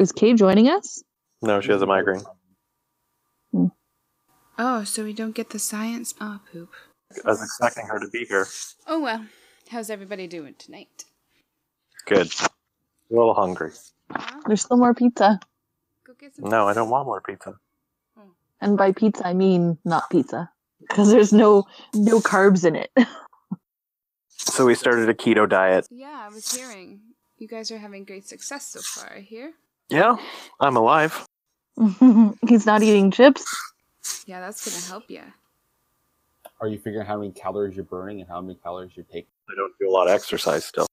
Is Kay joining us? No, she has a migraine. Hmm. Oh, so we don't get the science. Oh, poop. I was expecting her to be here. Oh well. How's everybody doing tonight? Good. A little hungry. Huh? There's still more pizza. Go get some. No, I don't want more pizza. Oh. And by pizza, I mean not pizza. Because there's no no carbs in it. So we started a keto diet. Yeah, I was hearing you guys are having great success so far. I hear. Yeah, I'm alive. He's not eating chips. Yeah, that's gonna help you. Are you figuring how many calories you're burning and how many calories you're taking? I don't do a lot of exercise still.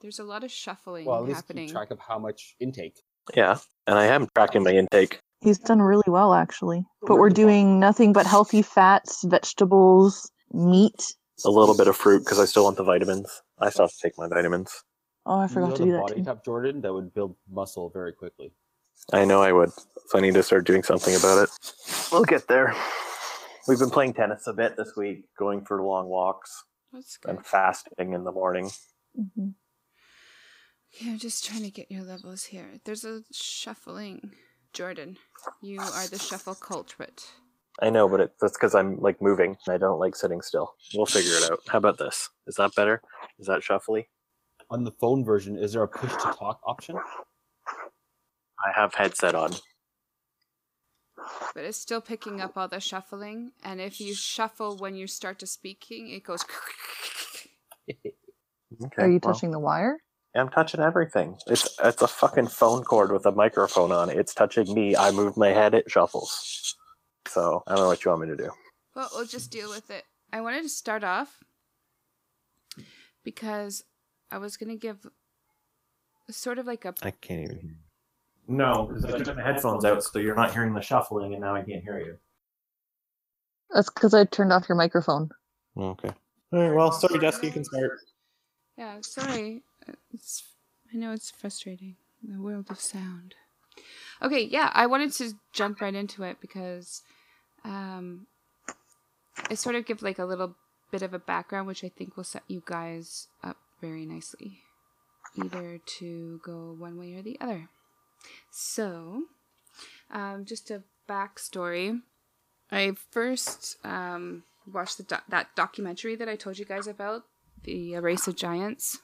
There's a lot of shuffling Well, at least happening. keep track of how much intake. Yeah, and I am tracking my intake. He's done really well, actually. But we're doing nothing but healthy fats, vegetables, meat. A little bit of fruit because I still want the vitamins. I still have to take my vitamins. Oh, I You forgot know to the do that body too. type, Jordan, that would build muscle very quickly. I know I would. So I need to start doing something about it. We'll get there. We've been playing tennis a bit this week, going for long walks That's good. and fasting in the morning. Mhm. Okay, I'm just trying to get your levels here. There's a shuffling. Jordan, you are the shuffle culprit. I know, but it, that's because I'm like moving. I don't like sitting still. We'll figure it out. How about this? Is that better? Is that shuffly? On the phone version, is there a push to talk option? I have headset on. But it's still picking up all the shuffling. And if you shuffle when you start to speaking, it goes. Okay. Are you well, touching the wire? I'm touching everything. It's it's a fucking phone cord with a microphone on it. It's touching me. I move my head. It shuffles. So I don't know what you want me to do. Well, we'll just deal with it. I wanted to start off because I was going to give sort of like a. I can't even hear. No, because I took my headphones out, so you're not hearing the shuffling, and now I can't hear you. That's because I turned off your microphone. Okay. All right. Well, sorry, Jessica. You can start. Yeah, sorry. It's, I know it's frustrating. The world of sound. Okay, yeah, I wanted to jump right into it because um, I sort of give like a little bit of a background, which I think will set you guys up very nicely, either to go one way or the other. So, um, just a backstory. I first um, watched the doc- that documentary that I told you guys about, the Race of Giants.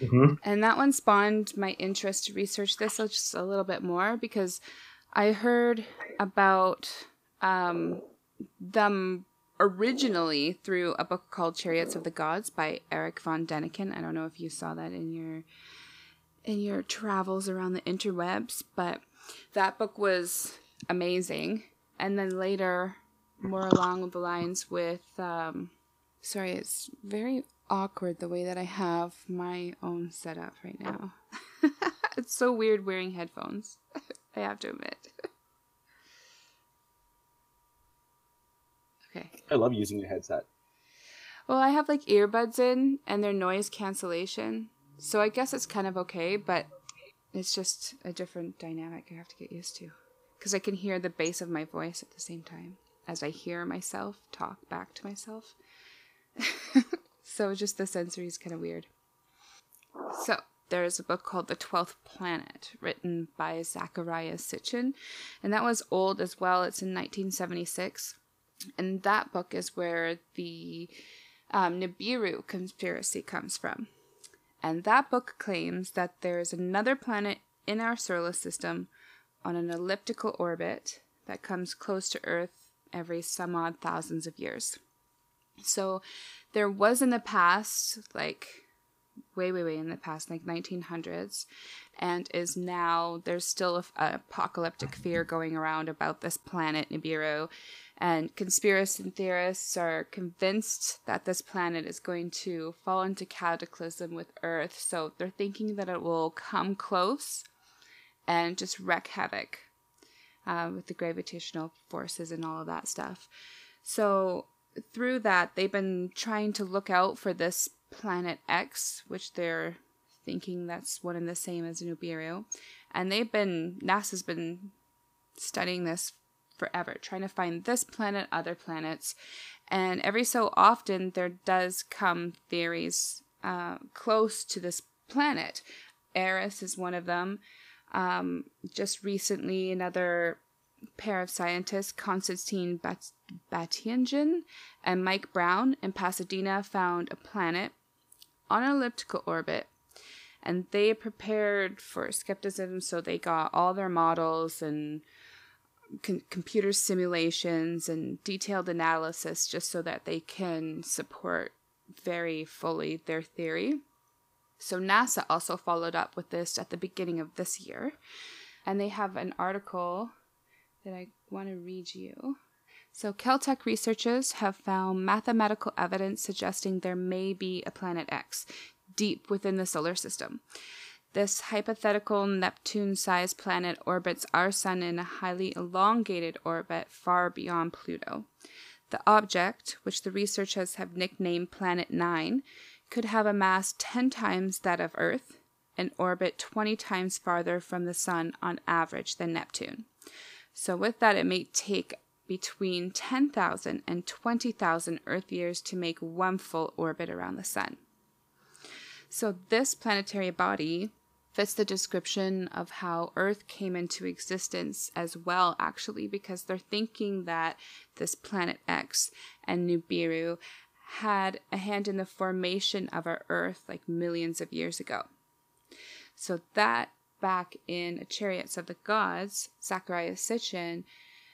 Mm-hmm. And that one spawned my interest to research this just a little bit more because I heard about um, them originally through a book called Chariots of the Gods by Erich von Däniken. I don't know if you saw that in your in your travels around the interwebs, but that book was amazing. And then later, more along the lines with um, sorry, it's very awkward the way that I have my own setup right now. it's so weird wearing headphones. I have to admit. Okay. I love using a headset. Well, I have like earbuds in and they're noise cancellation. So I guess it's kind of okay, but it's just a different dynamic I have to get used to. Because I can hear the bass of my voice at the same time as I hear myself talk back to myself. so just the sensory is kind of weird. So there's a book called The Twelfth Planet, written by Zecharia Sitchin, and that was old as well. It's in 1976, and that book is where the um, Nibiru conspiracy comes from. And that book claims that there is another planet in our solar system on an elliptical orbit that comes close to Earth every some odd thousands of years. So there was in the past, like way, way, way in the past, like 1900s, and is now there's still an apocalyptic fear going around about this planet Nibiru, and conspiracy theorists are convinced that this planet is going to fall into cataclysm with Earth. So they're thinking that it will come close and just wreak havoc uh, with the gravitational forces and all of that stuff. So through that, they've been trying to look out for this planet X, which they're thinking that's one and the same as Nibiru. And they've been, NASA's been studying this forever, trying to find this planet, other planets. And every so often, there does come theories uh, close to this planet. Eris is one of them. um, just recently, another pair of scientists, Konstantin Bat- and Mike Brown in Pasadena, found a planet on an elliptical orbit. And they prepared for skepticism, so they got all their models and computer simulations and detailed analysis just so that they can support very fully their theory. So NASA also followed up with this at the beginning of this year. And they have an article that I want to read you. So, Caltech researchers have found mathematical evidence suggesting there may be a planet X deep within the solar system. This hypothetical Neptune sized planet orbits our sun in a highly elongated orbit far beyond Pluto. The object, which the researchers have nicknamed Planet 9, could have a mass 10 times that of Earth and orbit 20 times farther from the Sun on average than Neptune. So, with that, it may take between 10,000 and 20,000 Earth years to make one full orbit around the Sun. So, this planetary body fits the description of how Earth came into existence as well, actually, because they're thinking that this planet X and Nibiru had a hand in the formation of our Earth like millions of years ago. So that back in Chariots of the Gods, Zacharias Sitchin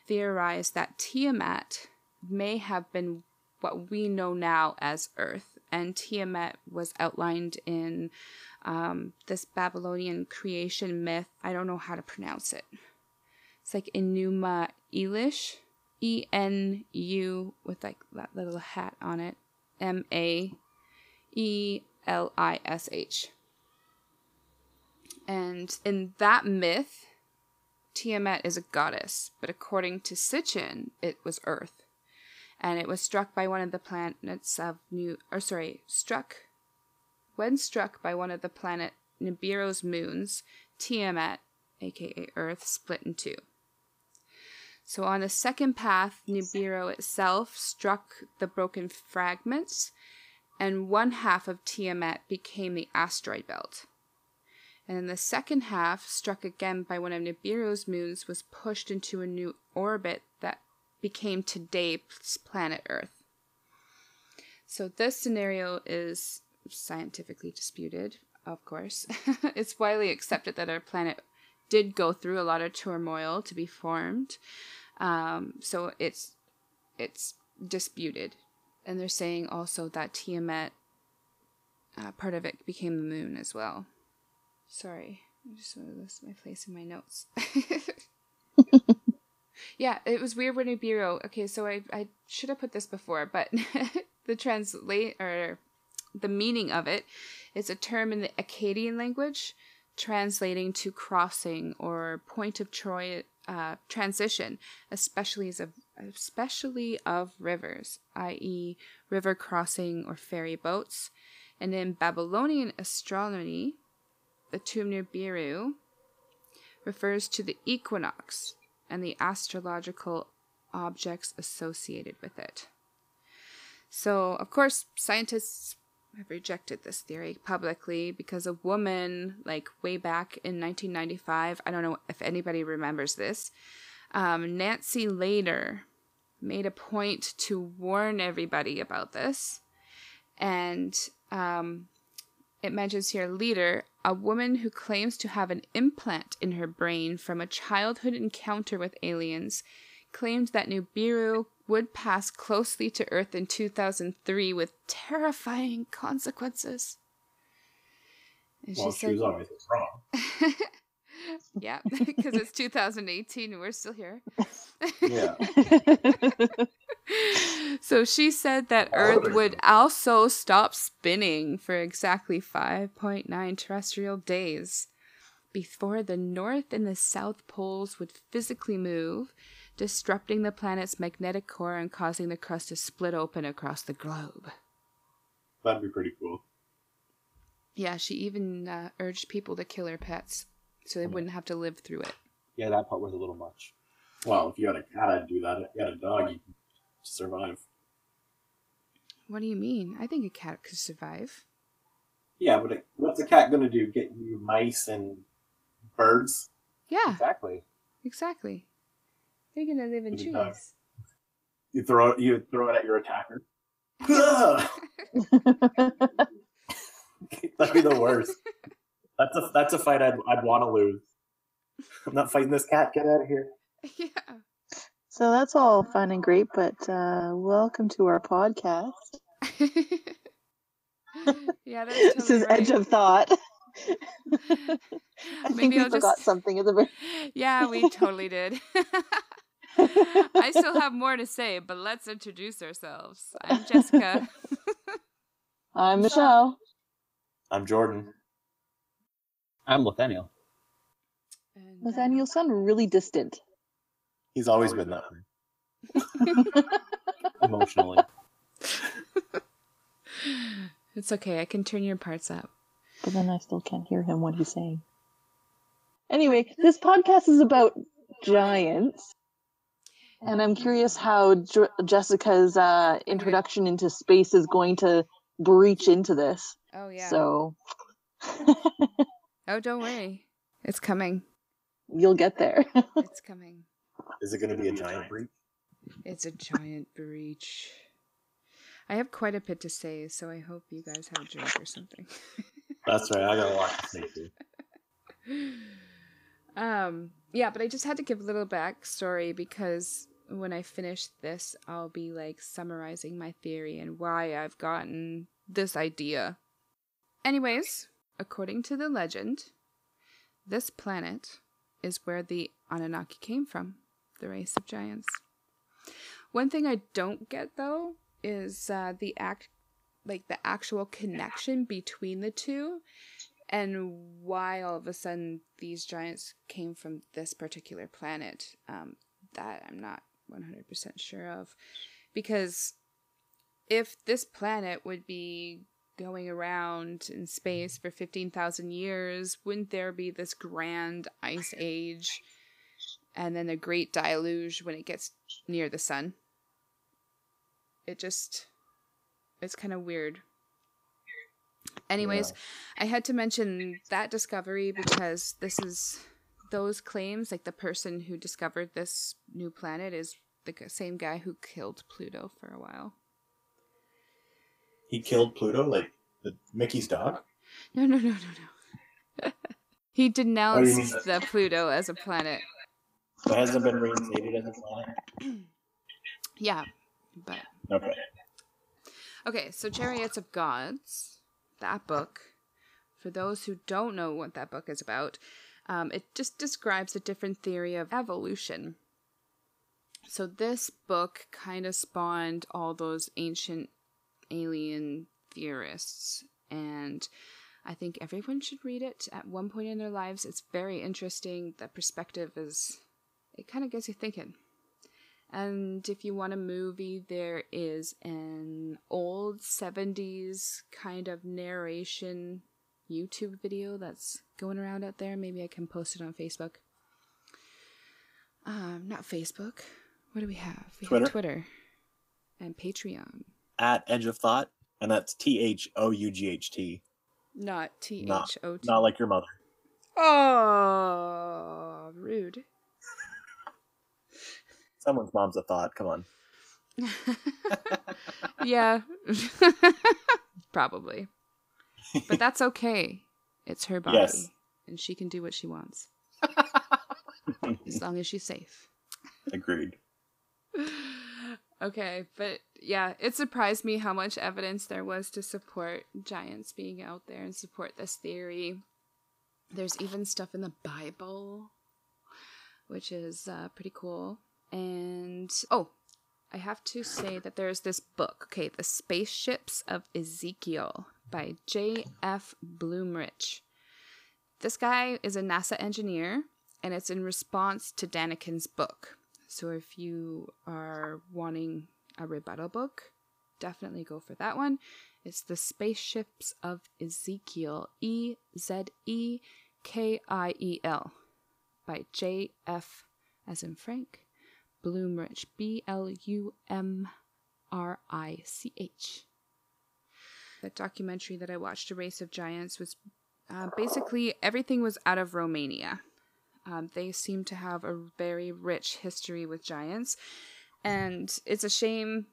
theorized that Tiamat may have been what we know now as Earth, and Tiamat was outlined in um, this Babylonian creation myth. I don't know how to pronounce it. It's like Enuma Elish, E N U with like that little hat on it, M A E L I S H. And in that myth, Tiamat is a goddess, but according to Sitchin, it was Earth. And it was struck by one of the planets of New, or sorry, struck, when struck by one of the planet Nibiru's moons, Tiamat, aka Earth, split in two. So on the second path, Nibiru itself struck the broken fragments, and one half of Tiamat became the asteroid belt. And then the second half, struck again by one of Nibiru's moons, was pushed into a new orbit that became today's planet Earth. So this scenario is scientifically disputed, of course. it's widely accepted that our planet did go through a lot of turmoil to be formed. Um, so it's it's disputed, and they're saying also that Tiamat, uh, part of it became the moon as well. Sorry, I just list my place in my notes. yeah, it was weird when Nibiru. Okay, so I I should have put this before, but the translate or the meaning of it is a term in the Akkadian language translating to crossing or point of Troy uh, transition, especially as a, especially of rivers, i.e., river crossing or ferry boats. And in Babylonian astronomy, the tomb near Nibiru refers to the equinox and the astrological objects associated with it. So, of course, scientists have rejected this theory publicly because a woman, like way back in 1995, I don't know if anybody remembers this, um, Nancy Lieder made a point to warn everybody about this. And um, it mentions here Lieder, a woman who claims to have an implant in her brain from a childhood encounter with aliens, claimed that Nibiru would pass closely to Earth in 2003 with terrifying consequences. And well, she, said, she was obviously wrong. yeah, because it's 2018 and we're still here. yeah. so she said that Earth would also stop spinning for exactly 5.9 terrestrial days before the North and the South poles would physically move disrupting the planet's magnetic core and causing the crust to split open across the globe. That'd be pretty cool. Yeah, she even uh, urged people to kill her pets so they wouldn't have to live through it. Yeah, that part was a little much. Well, if you had a cat, I'd do that. If you had a dog, you'd survive. What do you mean? I think a cat could survive. Yeah, but what's a cat going to do? Get you mice and birds? Yeah, Exactly. exactly. They're gonna live in Look at trees. You throw it. You throw it at your attacker. That'd be the worst. That's a that's a fight I'd I'd want to lose. I'm not fighting this cat. Get out of here. yeah. so that's all fun and great, but uh, welcome to our podcast. yeah, that's this is right. Edge of Thought. I think Maybe we I'll forgot just- something at the very. Yeah, we totally did. I still have more to say, but let's introduce ourselves. I'm Jessica. I'm Michelle. I'm Jordan. I'm Nathaniel. And, uh, Nathaniel, sound really distant. He's always been that way. Emotionally. It's okay. I can turn your parts up. But then I still can't hear him what he's saying. Anyway, this podcast is about giants. And I'm curious how J- Jessica's uh, introduction into space is going to breach into this. Oh yeah. So Oh, don't worry. It's coming. you'll get there. It's coming. Is it going to be a giant breach? It's a giant breach. I have quite a bit to say, so I hope you guys have a drink or something. That's right. I got a lot to say too. um, yeah, but I just had to give a little backstory because when I finish this, I'll be like summarizing my theory and why I've gotten this idea. Anyways, according to the legend, this planet is where the Anunnaki came from, the race of giants. One thing I don't get though is uh, the act, like the actual connection between the two, and why all of a sudden these giants came from this particular planet. Um, that I'm not 100% sure of, because if this planet would be going around in space for 15,000 years, wouldn't there be this grand ice age and then a great deluge when it gets near the sun? It just it's kind of weird. Anyways, I had to mention that discovery because this is those claims like the person who discovered this new planet is the same guy who killed Pluto for a while. He killed Pluto, like the Mickey's dog. No, no, no, no, no. he denounced mean? the Pluto as a planet. But hasn't been reinstated as a planet. Yeah, but Okay. okay. So Chariots of Gods, that book. For those who don't know what that book is about, um, it just describes a different theory of evolution. So this book kind of spawned all those ancient alien theorists, and I think everyone should read it at one point in their lives. It's very interesting. The perspective is, it kind of gets you thinking. And if you want a movie, there is an old 70s kind of narration YouTube video that's going around out there. Maybe I can post it on Facebook. Um, not Facebook. What do we have? We Twitter. have Twitter and Patreon. At Edge of Thought, and that's T H O U G H T, Not T H O T. not like your mother. Oh, rude. Someone's mom's a thought. Come on. yeah. Probably. But that's okay. It's her body. Yes. And she can do what she wants. as long as she's safe. Agreed. okay, but yeah, it surprised me how much evidence there was to support giants being out there and support this theory. There's even stuff in the Bible, which is uh, pretty cool. And oh, I have to say that there's this book, okay, The Spaceships of Ezekiel by J.F. Blumrich. This guy is a NASA engineer, and it's in response to Daniken's book. So if you are wanting a rebuttal book, definitely go for that one. It's The Spaceships of Ezekiel, E Z E K I E L, by J F, as in Frank, Blumrich, B L U M R I C H. The documentary that I watched, A Race of Giants, was uh, basically everything was out of Romania. Um, they seem to have a very rich history with giants, and it's a shame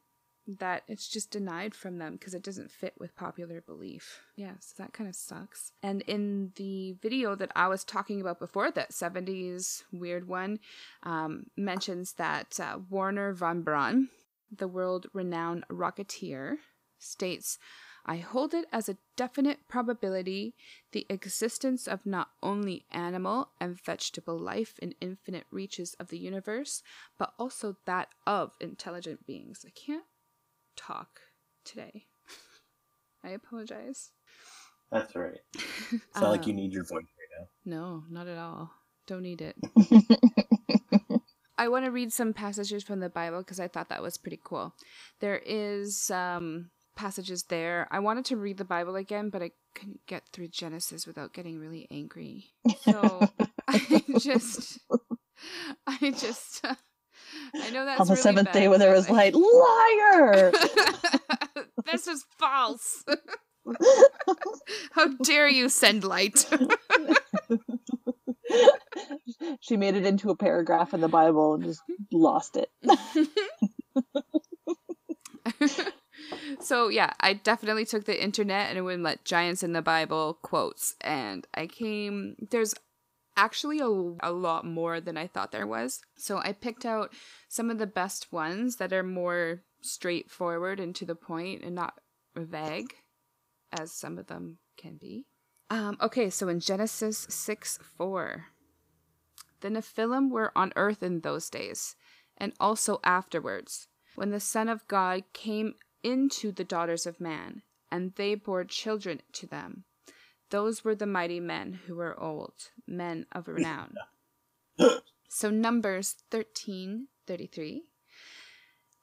that it's just denied from them because it doesn't fit with popular belief. Yeah, so that kind of sucks. And in the video that I was talking about before, that 70s weird one, um, mentions that uh, Wernher von Braun, the world renowned rocketeer, states, I hold it as a definite probability the existence of not only animal and vegetable life in infinite reaches of the universe, but also that of intelligent beings. I can't talk today. I apologize. That's right. It's not like you Um, need your voice right now. No, not at all. Don't need it. I want to read some passages from the Bible because I thought that was pretty cool. There is um, passages there. I wanted to read the Bible again, but I couldn't get through Genesis without getting really angry. So I just, I just, uh, I know that's On the really seventh day when there was light, liar! this is false. How dare you send light? she made it into a paragraph in the Bible and just lost it. So yeah, I definitely took the internet and went let giants in the Bible quotes, and I came. There's actually a, a lot more than I thought there was. So I picked out some of the best ones that are more straightforward and to the point and not vague, as some of them can be. Um, okay, so in Genesis 6 4, the Nephilim were on earth in those days, and also afterwards, when the Son of God came into the daughters of man, and they bore children to them. Those were the mighty men who were old, men of renown. so Numbers thirteen thirty three.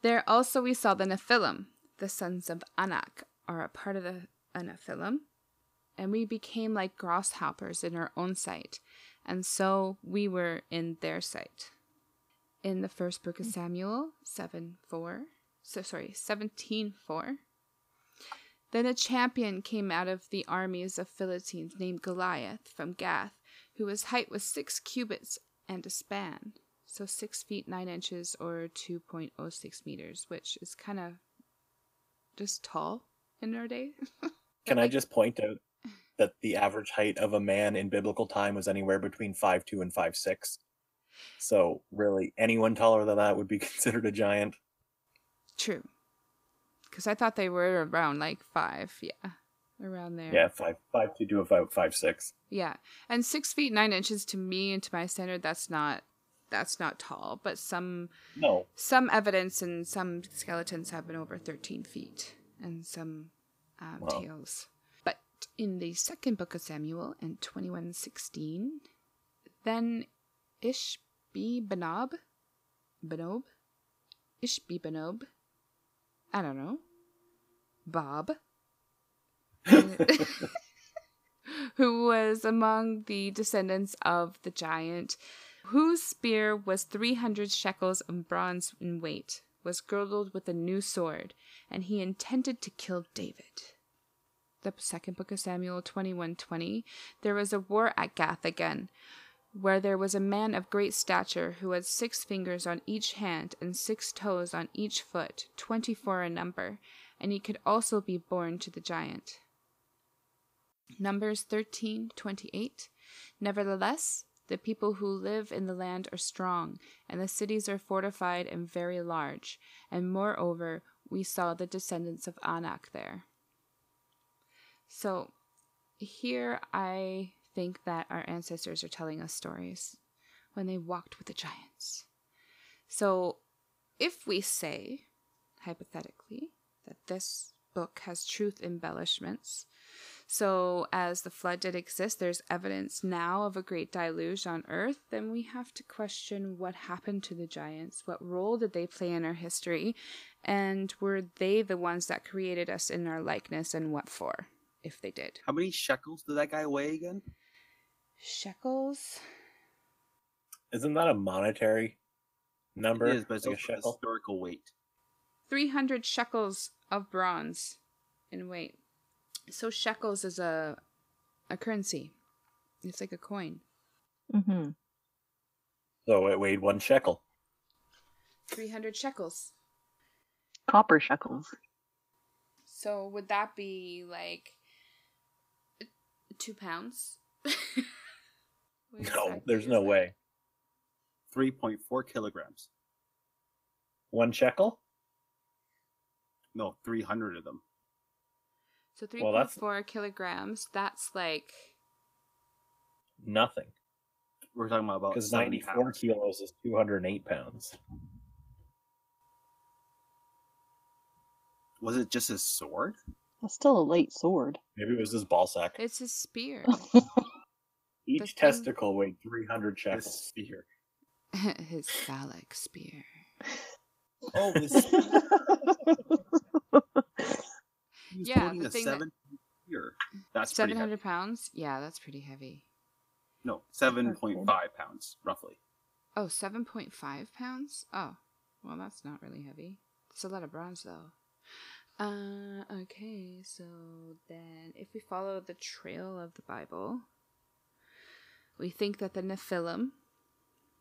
There also we saw the Nephilim, the sons of Anak, are a part of the Nephilim, and we became like grasshoppers in our own sight, and so we were in their sight. In the first book of hmm. Samuel, 7 4, so sorry, 17 4. Then a champion came out of the armies of Philistines named Goliath from Gath, whose height was six cubits and a span, so six feet nine inches or 2.06 meters, which is kind of just tall in our day. Can I just point out that the average height of a man in biblical time was anywhere between five two and five six? So really, anyone taller than that would be considered a giant. True. Because I thought they were around like five. Yeah. Around there. Yeah, five, five to do about five six. Yeah. And six feet nine inches to me and to my standard, that's not that's not tall. But some No, some evidence and some skeletons have been over thirteen feet. And some um, Wow. tails. But in the second book of Samuel in twenty one sixteen, then Ishbi Benob Benob? Ishbi Benob. I don't know. Bob. who was among the descendants of the giant, whose spear was 300 shekels of bronze in weight, was girdled with a new sword, and he intended to kill David. The second book of Samuel 21:20 There was a war at Gath again, where there was a man of great stature who had six fingers on each hand and six toes on each foot, 24 in number, and he could also be born to the giant. Numbers 13:28 Nevertheless, the people who live in the land are strong, and the cities are fortified and very large, and moreover, we saw the descendants of Anak there. So, here I think that our ancestors are telling us stories when they walked with the giants. So, if we say, hypothetically, that this book has truth embellishments, so, as the flood did exist, there's evidence now of a great deluge on Earth, then we have to question what happened to the giants. What role did they play in our history? And were they the ones that created us in our likeness, and what for, if they did? How many shekels did that guy weigh again? Shekels? isn't that a monetary number? It is, but it's like a historical weight. 300 shekels of bronze in weight. So, shekels is a, a currency, it's like a coin. Mm-hmm. So it weighed one shekel. 300 shekels. Copper shekels. So would that be like two pounds? What No, there's no that? way. 3.4 kilograms. One shekel? No, 300 of them. So Well, that's- 3.4 kilograms, that's like, Nothing. We're talking about about Because 94 pounds. kilos is 208 pounds. Was it just his sword? That's still a light sword. Maybe it was his ball sack. it's his spear. Each the thing- testicle weighed 300 His shekels. spear. His phallic spear. Oh, his He was Yeah, the a thing that- seven spear. That's 700 pounds? Yeah, that's pretty heavy. No, 7.5 pounds, roughly. Oh, 7.5 pounds? Oh, well, that's not really heavy. It's a lot of bronze, though. Uh, okay, so then if we follow the trail of the Bible, we think that the Nephilim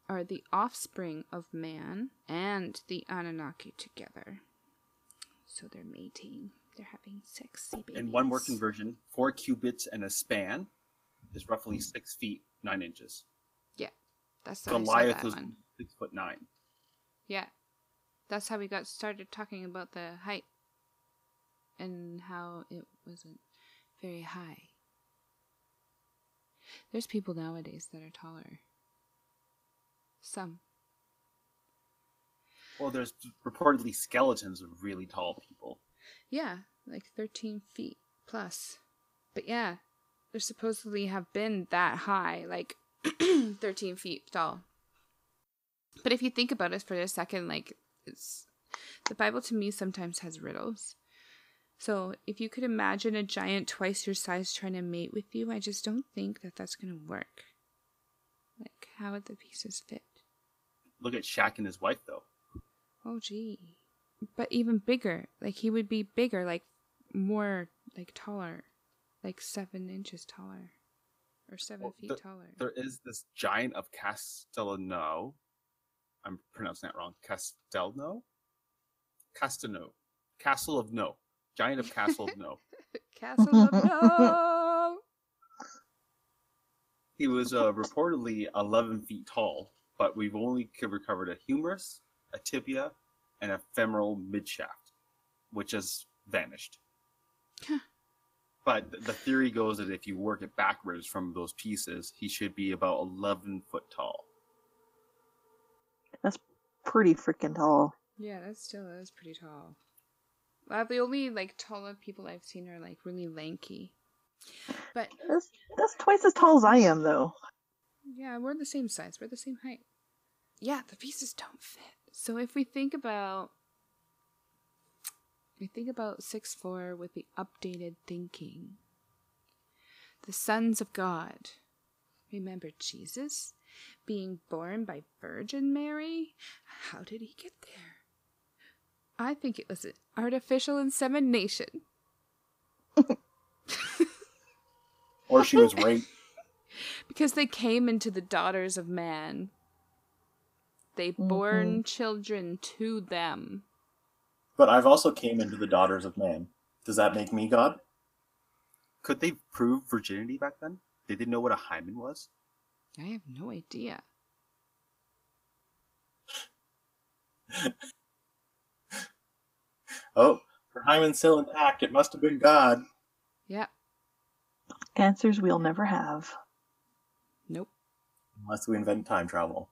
are the offspring of man and the Anunnaki together. So they're mating. They're having sex. Babies. In one working version, four cubits and a span is roughly six feet nine inches. Yeah, That's how Goliath was one. six foot nine. Yeah. That's how we got started talking about the height and how it wasn't very high. There's people nowadays that are taller. Some. Well, there's reportedly skeletons of really tall people. Yeah, like 13 feet plus. But yeah, there supposedly have been that high, like 13 feet tall. But if you think about it for a second, like, it's the Bible to me sometimes has riddles. So if you could imagine a giant twice your size trying to mate with you, I just don't think that that's going to work. Like, how would the pieces fit? Look at Shaq and his wife, though. Oh, gee. But even bigger. Like, he would be bigger, like, more, like, taller. Like, seven inches taller. Or seven Well, feet taller. There is this giant of Castellano. I'm pronouncing that wrong. Castelno? Castano. Castle of No. Giant of Castle of No. Castle of No! He was uh, reportedly 11 feet tall, but we've only recovered a humerus, a tibia, and a femoral midshaft, which has vanished. But the theory goes that if you work it backwards from those pieces, he should be about 11 foot tall. That's pretty freaking tall. Yeah, that still is pretty tall. Uh, the only, like, taller people I've seen are, like, really lanky. But, That's that's twice as tall as I am, though. yeah, we're the same size. We're the same height. Yeah, the pieces don't fit. So if we think about we think about 6-4 with the updated thinking. The sons of God. Remember Jesus being born by Virgin Mary? How did he get there? I think it was an artificial insemination. Or she was raped. Because they came into the daughters of man. They mm-hmm. born children to them. But I've also came into the daughters of man. Does that make me God? Could they prove virginity back then? They didn't know what a hymen was? I have no idea. Oh, her hymen's still intact. It must have been God. Yeah. Answers we'll never have. Nope. Unless we invent time travel.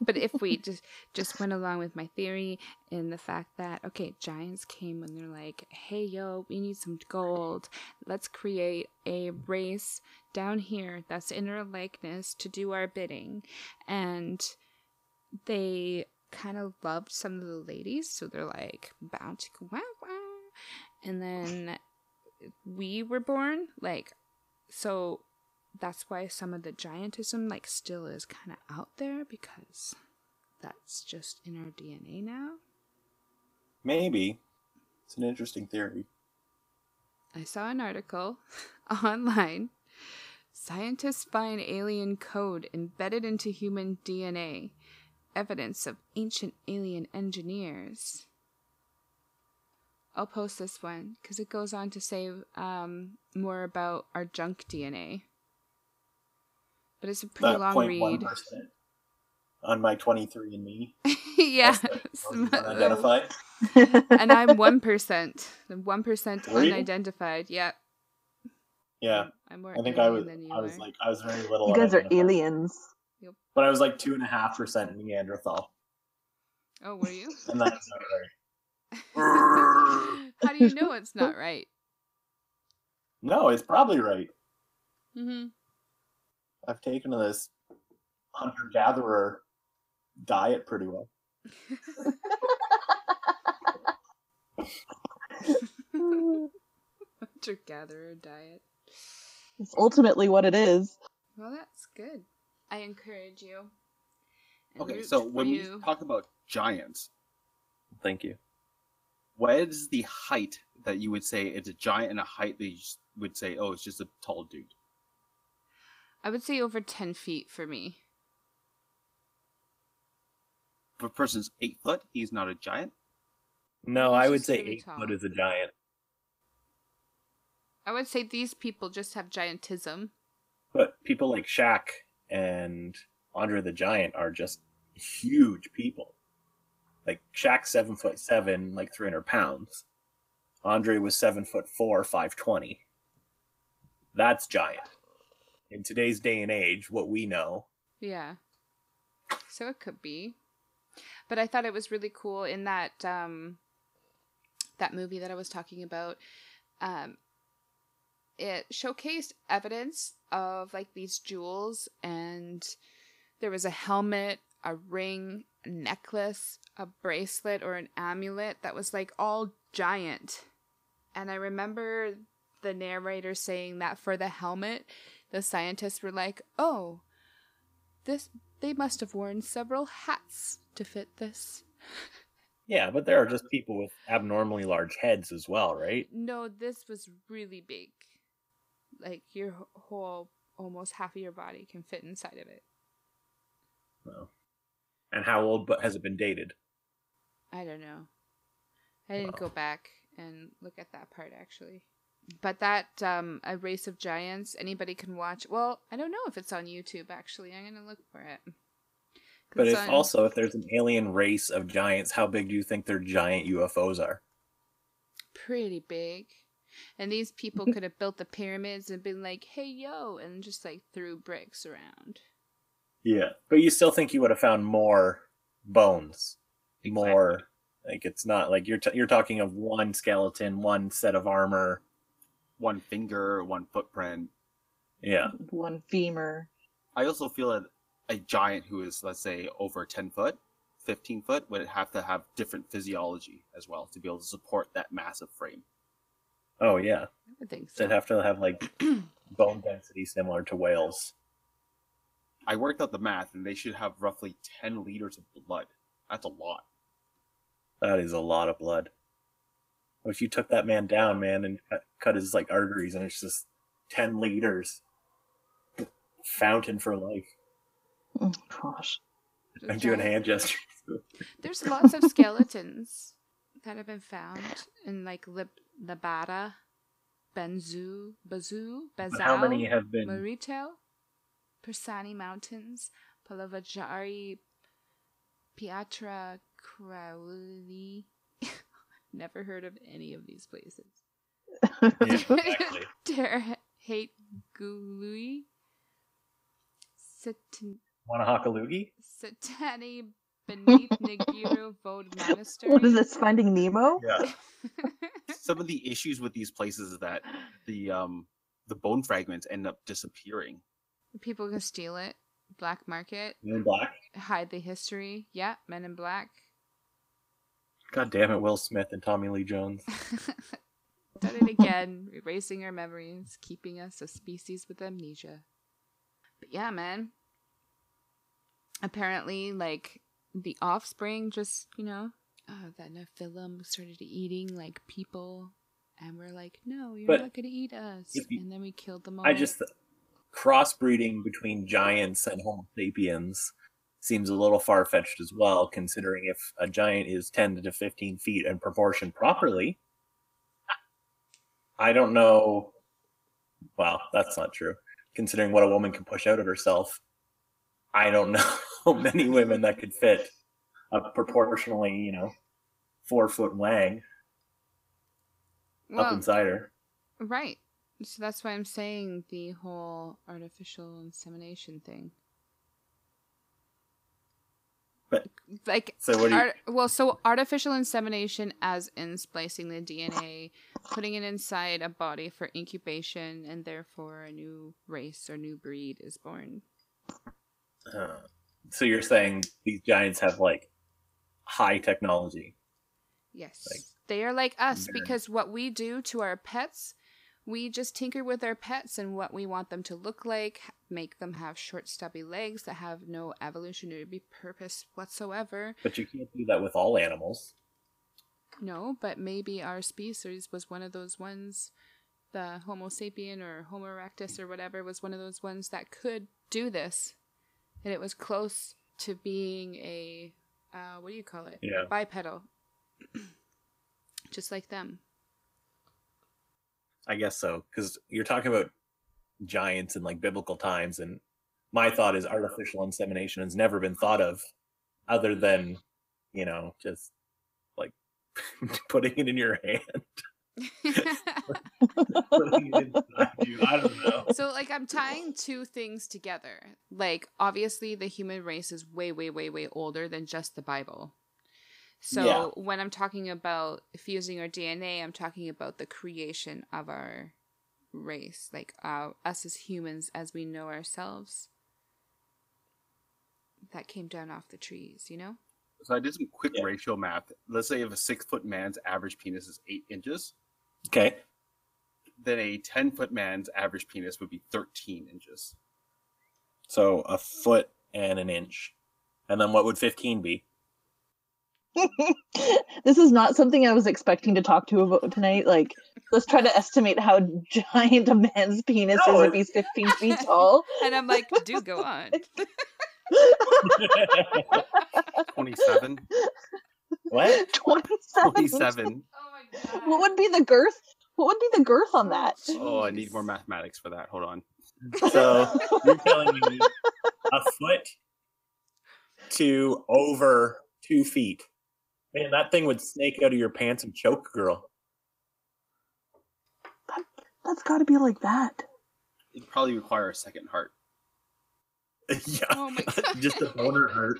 But if we just just went along with my theory and the fact that okay, giants came and they're like, "Hey yo, we need some gold. Let's create a race down here that's in our likeness to do our bidding." And they kind of loved some of the ladies, so they're like, "Bounty, wow, wow." And then we were born like so that's why some of the giantism like still is kind of out there because that's just in our DNA now. Maybe. It's an interesting theory. I saw an article online Scientists find alien code embedded into human DNA, evidence of ancient alien engineers. I'll post this one because it goes on to say um, more about our junk DNA. But it's a pretty That long 0.1% read. on my 23 and me. yeah. Unidentified. and I'm 1%. I'm 1% Were you? unidentified. Yeah. Yeah, I'm more I think I was. than I was like, I was very little. You guys are aliens. But I was like two and a half percent Neanderthal, Oh, were you? and that's not right. How do you know it's not right? No, it's probably right. Mm-hmm. I've taken to this hunter gatherer diet pretty well. Hunter gatherer diet. It's ultimately what it is. Well, that's good. I encourage you. and Okay, so when you. we talk about giants, Thank you. what is the height that you would say it's a giant and a height that you would say, oh, it's just a tall dude? I would say over 10 feet for me. If a person's eight foot, he's not a giant. No, He's I would say really eight tall. foot is a giant. I would say these people just have giantism. But people like Shaq and Andre the Giant are just huge people. Like Shaq's seven foot seven, like three hundred pounds. Andre was seven foot four, five twenty. That's giant. In today's day and age, what we know. Yeah. So it could be. But I thought it was really cool in that um that movie that I was talking about. Um it showcased evidence of like these jewels and there was a helmet, a ring, a necklace, a bracelet or an amulet that was like all giant. And I remember the narrator saying that for the helmet, the scientists were like, "Oh, this they must have worn several hats to fit this. Yeah, but there are just people with abnormally large heads as well, right? No, this was really big. Like your whole almost half of your body can fit inside of it. No. And how old but has it been dated? I don't know. I didn't go back and look at that part actually. But that um a race of giants anybody can watch. Well, I don't know if it's on YouTube actually. I'm going to look for it. But it's if on- also if there's an alien race of giants, how big do you think their giant UFOs are? pretty big. And these people mm-hmm. could have built the pyramids and been like, "Hey, yo," and just like threw bricks around. Yeah, but you still think you would have found more bones, more like it's not like you're t- you're talking of one skeleton, one set of armor. One finger, one footprint. Yeah, One femur. I also feel that a giant who is, let's say, over 10 foot, 15 foot, would have to have different physiology as well to be able to support that massive frame. Oh yeah, I would think so. they'd have to have like bone density similar to whales. I worked out the math, and they should have roughly 10 liters of blood. That's a lot. That is a lot of blood. If you took that man down, man, and cut, cut his like arteries, and it's just ten liters, fountain for life. Oh, gosh. Just I'm doing hand gestures. There's lots of skeletons that have been found in like Lib- Labada, Benzu, Bazoo, But Bazao, how many have been? Marito, Persani Mountains, Palavajari, Piatra Crowley. Never heard of any of these places. Yeah, exactly. Terhate Gului, Sitan- Wanahakalugi? Satani beneath Nagiro Vode Monastery. What is this? Finding Nemo? Yeah. Some of the issues with these places is that the um the bone fragments end up disappearing. People can steal it. Black market. Men in Black. Hide the history. Yeah, Men in Black. God damn it, Will Smith and Tommy Lee Jones. Done it again, erasing our memories, keeping us a species with amnesia. But yeah, man. Apparently, like the offspring, just you know, uh, that Nephilim started eating like people, and we're like, no, you're But not gonna eat us, you- and then we killed them all. I just crossbreeding between giants and Homo sapiens seems a little far fetched as well, considering if a giant is 10 to 15 feet and proportioned properly. I don't know. Well, that's not true. Considering what a woman can push out of herself, I don't know many women that could fit a proportionally, you know, four foot wang up inside her. right. So that's why I'm saying the whole artificial insemination thing. But like so what do you? Art, well, so artificial insemination, as in splicing the DNA, putting it inside a body for incubation, and therefore a new race or new breed is born. Uh, so you're saying these giants have like high technology? Yes, Like, they are like us because what we do to our pets, we just tinker with our pets and what we want them to look like, make them have short, stubby legs that have no evolutionary purpose whatsoever. But you can't do that with all animals. No, but maybe our species was one of those ones, the Homo sapien or Homo erectus or whatever was one of those ones that could do this. And it was close to being a, uh, what do you call it? Yeah. Bipedal. Just like them. I guess so, because you're talking about giants in like biblical times, and my thought is artificial insemination has never been thought of, other than, you know, just like putting it in your hand, putting it inside you. I don't know. so like I'm tying two things together. Like obviously the human race is way way way way older than just the Bible. So Yeah. when I'm talking about fusing our DNA, I'm talking about the creation of our race, like uh, us as humans as we know ourselves. That came down off the trees, you know? So I did some quick Yeah. ratio math. Let's say if a six foot man's average penis is eight inches, Okay. Then a 10 foot man's average penis would be 13 inches. So a foot and an inch. And then what would 15 be? this is not something I was expecting to talk to about tonight. Like, let's try to estimate how giant a man's penis no, is if he's 15 feet tall. and I'm like, do go on. 27. What? 27. 27. What would be the girth? What would be the girth on that? Oh, I need more mathematics for that. Hold on. So you're telling me a foot to over two feet. Man, that thing would snake out of your pants and choke girl. That, that's got to be like that. It'd probably require a second heart. yeah. Oh my God. Just a boner hurt.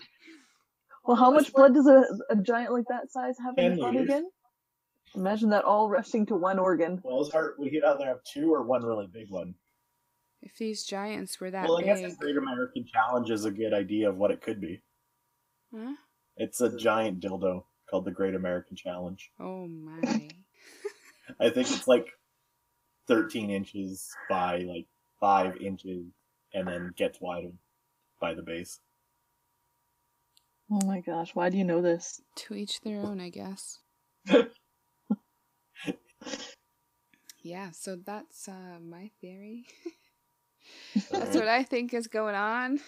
Well, how much blood does a, a giant like that size have in Ten his body again? Imagine that all rushing to one organ. Well, his heart, we could either have two or one really big one. If these giants were that Well, I guess the. Great American Challenge is a good idea of what it could be. Huh? It's a giant dildo called the Great American Challenge. Oh my. I think it's like 13 inches by like 5 inches and then gets wider by the base. Oh my gosh, why do you know this? to each their own, I guess. yeah, so that's uh, my theory. that's what I think is going on.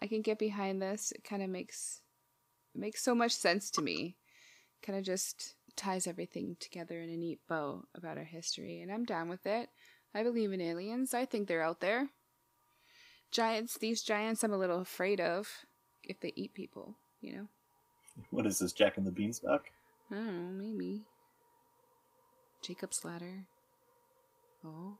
I can get behind this. It kind of makes makes so much sense to me. Kind of just ties everything together in a neat bow about our history, and I'm down with it. I believe in aliens. I think they're out there. Giants, these giants I'm a little afraid of if they eat people, you know? What is this, Jack and the Beanstalk? I don't know, maybe. Jacob's ladder. Oh.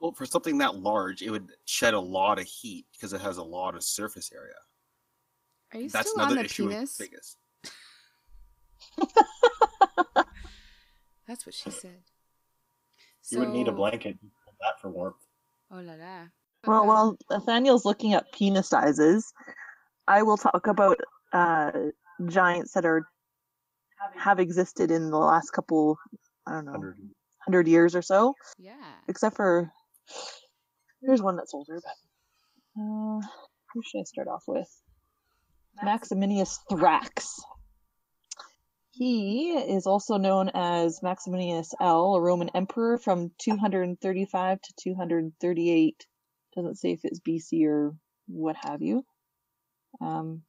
Well, for something that large, it would shed a lot of heat because it has a lot of surface area. Are you That's still on the issue penis? with biggest. That's what she said. You would need a blanket for that for warmth. Oh la la. Well, while Nathaniel's looking at penis sizes, I will talk about uh, giants that are have existed in the last couple, I don't know, 100. hundred years or so. Yeah. Except for here's one that's older, but uh, who should I start off with? Maximinius Thrax. He is also known as Maximinius L, a Roman emperor from 235 to 238. Doesn't say if it's BC or what have you. Um,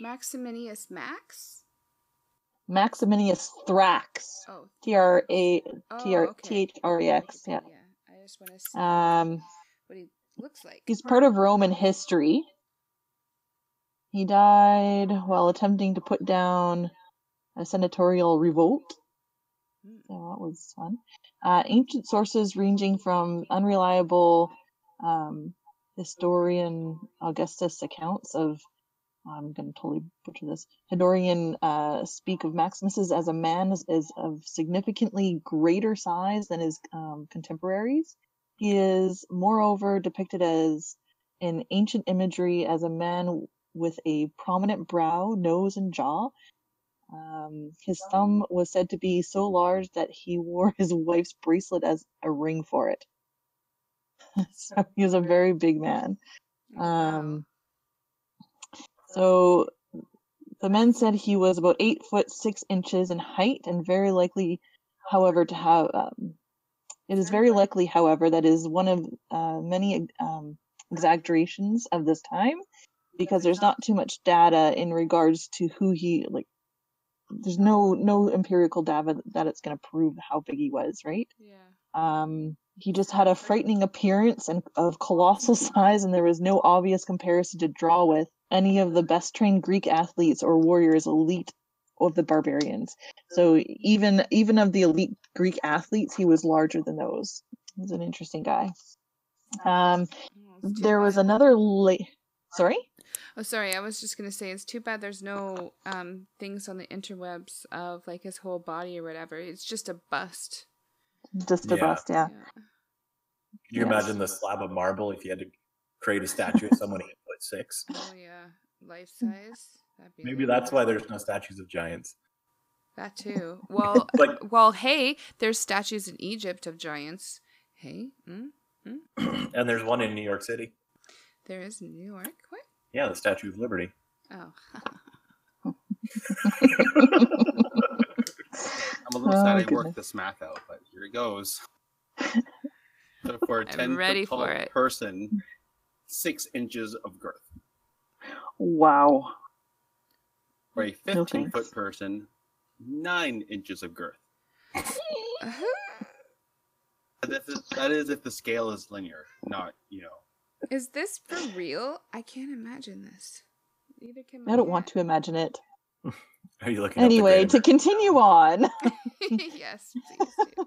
Maximinius Max? Maximinius Thrax. Oh. T R A T oh, R okay. T H R E X. Yeah. Yeah. I just want to see Um, what he looks like. he's part of Roman history. He died while attempting to put down a senatorial revolt. Hmm. So that was fun. Uh, ancient sources ranging from unreliable um, Historia Augusta accounts of, I'm going to totally butcher this, Hedorian uh, speak of Maximus as a man is, is of significantly greater size than his um, contemporaries. He is, moreover, depicted as in ancient imagery as a man with a prominent brow, nose, and jaw. Um, his thumb was said to be so large that he wore his wife's bracelet as a ring for it. so he was a very big man. Um, so the men said he was about eight foot six inches in height and very likely, however, to have. Um, it is very likely, however, that is one of uh, many um, exaggerations of this time because there's not too much data in regards to who he like. There's no no empirical data that it's going to prove how big he was, right? yeah. Um, he just had a frightening appearance and of colossal size, and there was no obvious comparison to draw with any of the best trained Greek athletes or warriors elite of the barbarians. So even even of the elite Greek athletes, he was larger than those. He was an interesting guy. Um, it's too there was another late. Sorry. Oh, sorry. I was just gonna say it's too bad there's no um things on the interwebs of like his whole body or whatever. It's just a bust. Just a Yeah. bust, yeah. Yeah. Can you Yes. imagine the slab of marble if you had to create a statue of someone eight foot six? Oh yeah. Life size. That'd be Maybe that's why there's no statues of giants. That too. Well, Like- well, hey, there's statues in Egypt of giants. Hey, mm? and there's one in New York City. there is in New York. What? Yeah, the Statue of Liberty. Oh, I'm a little Oh, sad I goodness. worked this math out, but here it goes. So for a I'm 10 ready foot tall for it. person, six inches of girth. Wow. For a 15 thanks. foot person, nine inches of girth. Uh-huh. That is, that is if the scale is linear, not, you know. is this for real? I can't imagine this. Neither can I. I don't want to imagine it. Are you looking? Anyway, to continue on. yes, please do.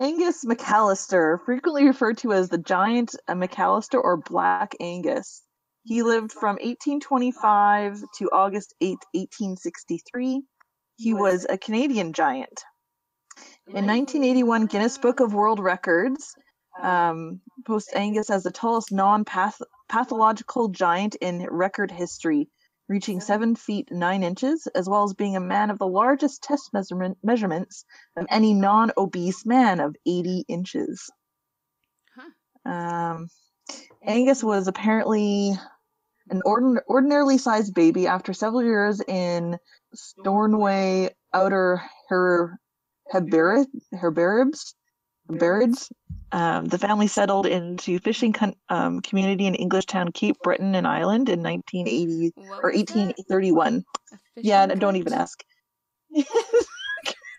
Angus McAllister, frequently referred to as the giant McAllister or Black Angus. He lived from 1825 to August 8, 1863. He was a Canadian giant. In 1981, Guinness Book of World Records um, posts Angus as the tallest non pathological giant in record history, reaching 7 feet 9 inches, as well as being a man of the largest test measurement, measurements of any non obese man of 80 inches. Huh. Um, Angus was apparently an ordin- ordinarily sized baby after several years in Stornoway Outer Her- Herberibs. Um, the family settled into fishing con- um, community in English town Cape Breton in Ireland in 1980 or 1831. Yeah, don't even ask.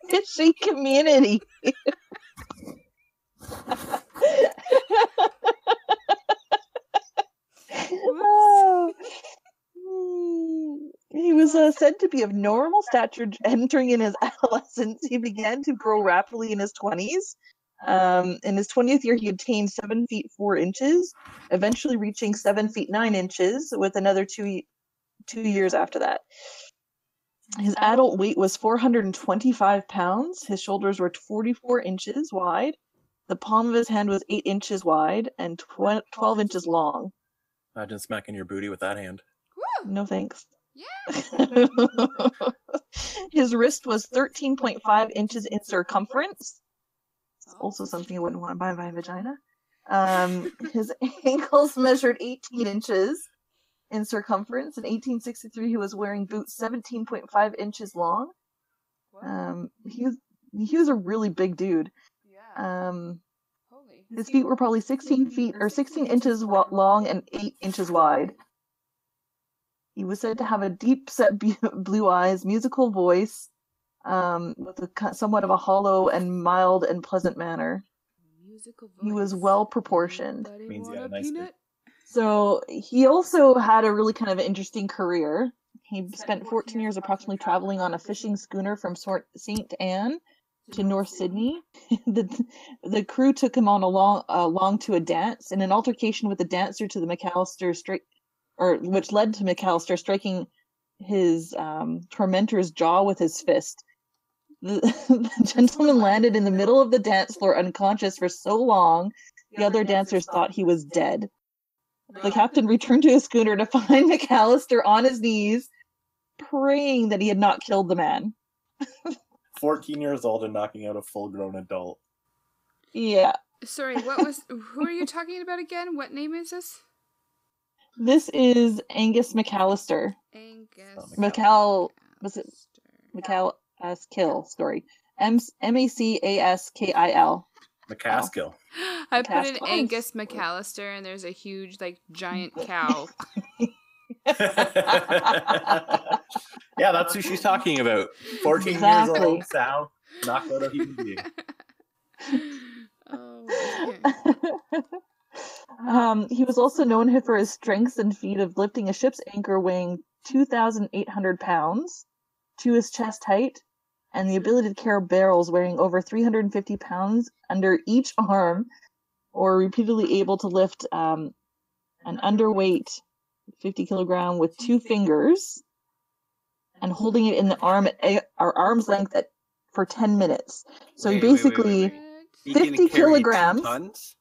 Fishing community. Oh. He was uh, said to be of normal stature entering in his adolescence. He began to grow rapidly in his 20s. Um, in his 20th year, he attained 7 feet 4 inches, eventually reaching 7 feet 9 inches with another two, two years after that. His adult weight was 425 pounds. His shoulders were 44 inches wide. The palm of his hand was 8 inches wide and tw- 12 inches long. Imagine smacking your booty with that hand. Woo! No thanks. Yeah. His wrist was 13.5 inches in circumference. Also something I wouldn't want to buy my vagina. Um, his ankles measured 18 inches in circumference. In 1863, he was wearing boots 17.5 inches long. Um, he was he was a really big dude. yeah. Um, Holy. his feet were probably 16 feet or 16 inches long and 8 inches wide. He was said to have a deep set b- blue eyes, musical voice, um, with a somewhat of a hollow and mild and pleasant manner. He was well proportioned. Means he had a a nice? So he also had a really kind of interesting career. He spent 14 years approximately traveling on a fishing schooner from St. Anne to North Sydney. the the crew took him on along along to a dance in an altercation with the dancer to the McAllister strike, or which led to McAllister striking his um, tormentor's jaw with his fist. The, the gentleman landed in the middle of the dance floor unconscious for so long, the other dancers thought he was dead. The captain returned to his schooner to find McAllister on his knees, praying that he had not killed the man. 14 years old and knocking out a full grown adult. Yeah, Sorry, what was? who are you talking about again? What name is this? this is Angus McAllister. Angus. Macal- was it McAllister. MacAskill story. M M A C A S K I L. MacAskill. I put in Angus McAllister, and there's a huge, like, giant cow. yeah, that's who she's talking about. 14 years Exactly. old, Sal, knocked out a human being. oh, okay. um, he was also known for his strengths and feat of lifting a ship's anchor weighing 2,800 pounds to his chest height, and the ability to carry barrels weighing over 350 pounds under each arm, or repeatedly able to lift um, an underweight 50 kilogram with two fingers and holding it in the arm at our arm's length at for 10 minutes. So Wait, he wait, wait, wait, basically wait. 50 kilograms.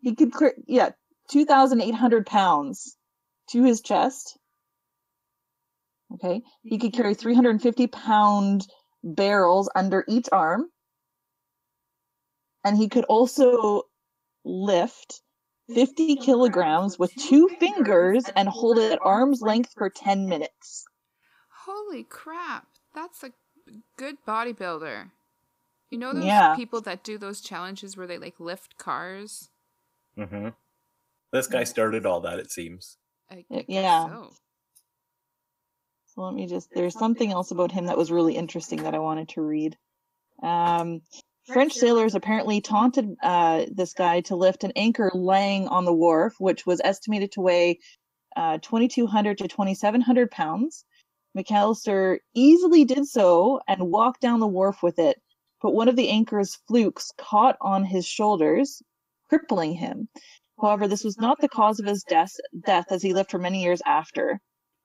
He could clear yeah 2,800 pounds to his chest. Okay, he could carry 350 pound barrels under each arm, and he could also lift 50 kilograms with two fingers and hold it at arm's length for 10 minutes. Holy crap. That's a good bodybuilder. You know those Yeah. people that do those challenges where they like lift cars? Mm-hmm. This guy started all that, it seems. I, Y- I guess yeah. So. So let me just, there's something else about him that was really interesting that I wanted to read. Um, French sailors apparently taunted uh, this guy to lift an anchor laying on the wharf, which was estimated to weigh uh, 2,200 to 2,700 pounds. McAllister easily did so and walked down the wharf with it, but one of the anchor's flukes caught on his shoulders, crippling him. However, this was not the cause of his death, death as he lived for many years after.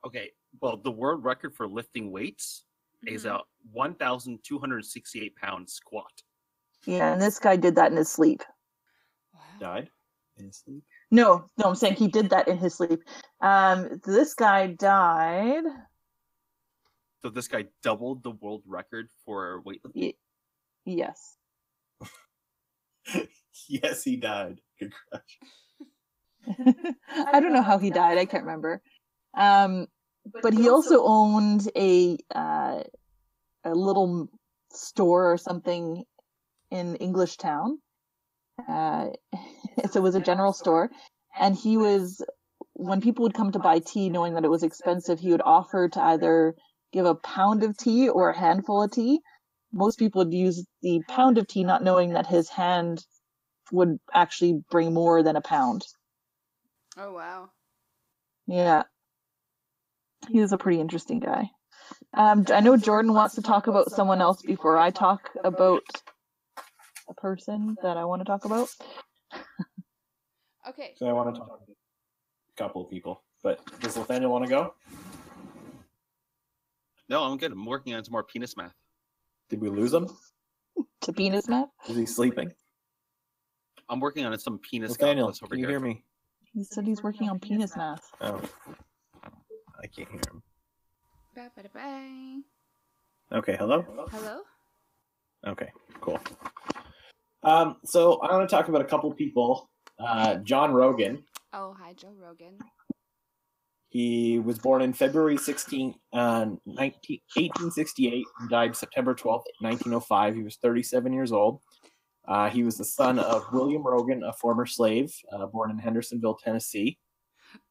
Okay, well, the world record for lifting weights is Mhm. a 1,268 pound squat. Yeah, and this guy did that in his sleep. Wow. Died in his sleep. No, no, I'm saying he did that in his sleep. Um, this guy died. So this guy doubled the world record for weightlifting. Y- yes. yes, he died. Congrats. I don't know how he died. I can't remember. Um, but he also owned a uh, a little store or something in English Town. Uh, so it was a general store, and he was when people would come to buy tea, knowing that it was expensive, he would offer to either give a pound of tea or a handful of tea. Most people would use the pound of tea, not knowing that his hand would actually bring more than a pound. Oh wow. Yeah. He was a pretty interesting guy. Um, I know Jordan wants to talk about someone else before I talk about a person that I want to talk about. Okay. So I want to talk to a couple of people. But does Nathaniel want to go? No, I'm good. I'm working on some more penis math. Did we lose him? To penis math? Is he sleeping? I'm working on some penis Nathaniel, calculus over can you here. hear me? He said he's working on penis math. Oh. I can't hear him. Bye bye bye. Okay, hello? Hello. Okay, cool. Um, so I want to talk about a couple people. Uh, John Rogan. Oh hi, Joe Rogan. He was born in February 16, uh, 19, 1868 and died September 12, 1905. He was 37 years old. Uh, he was the son of William Rogan, a former slave, uh, born in Hendersonville, Tennessee.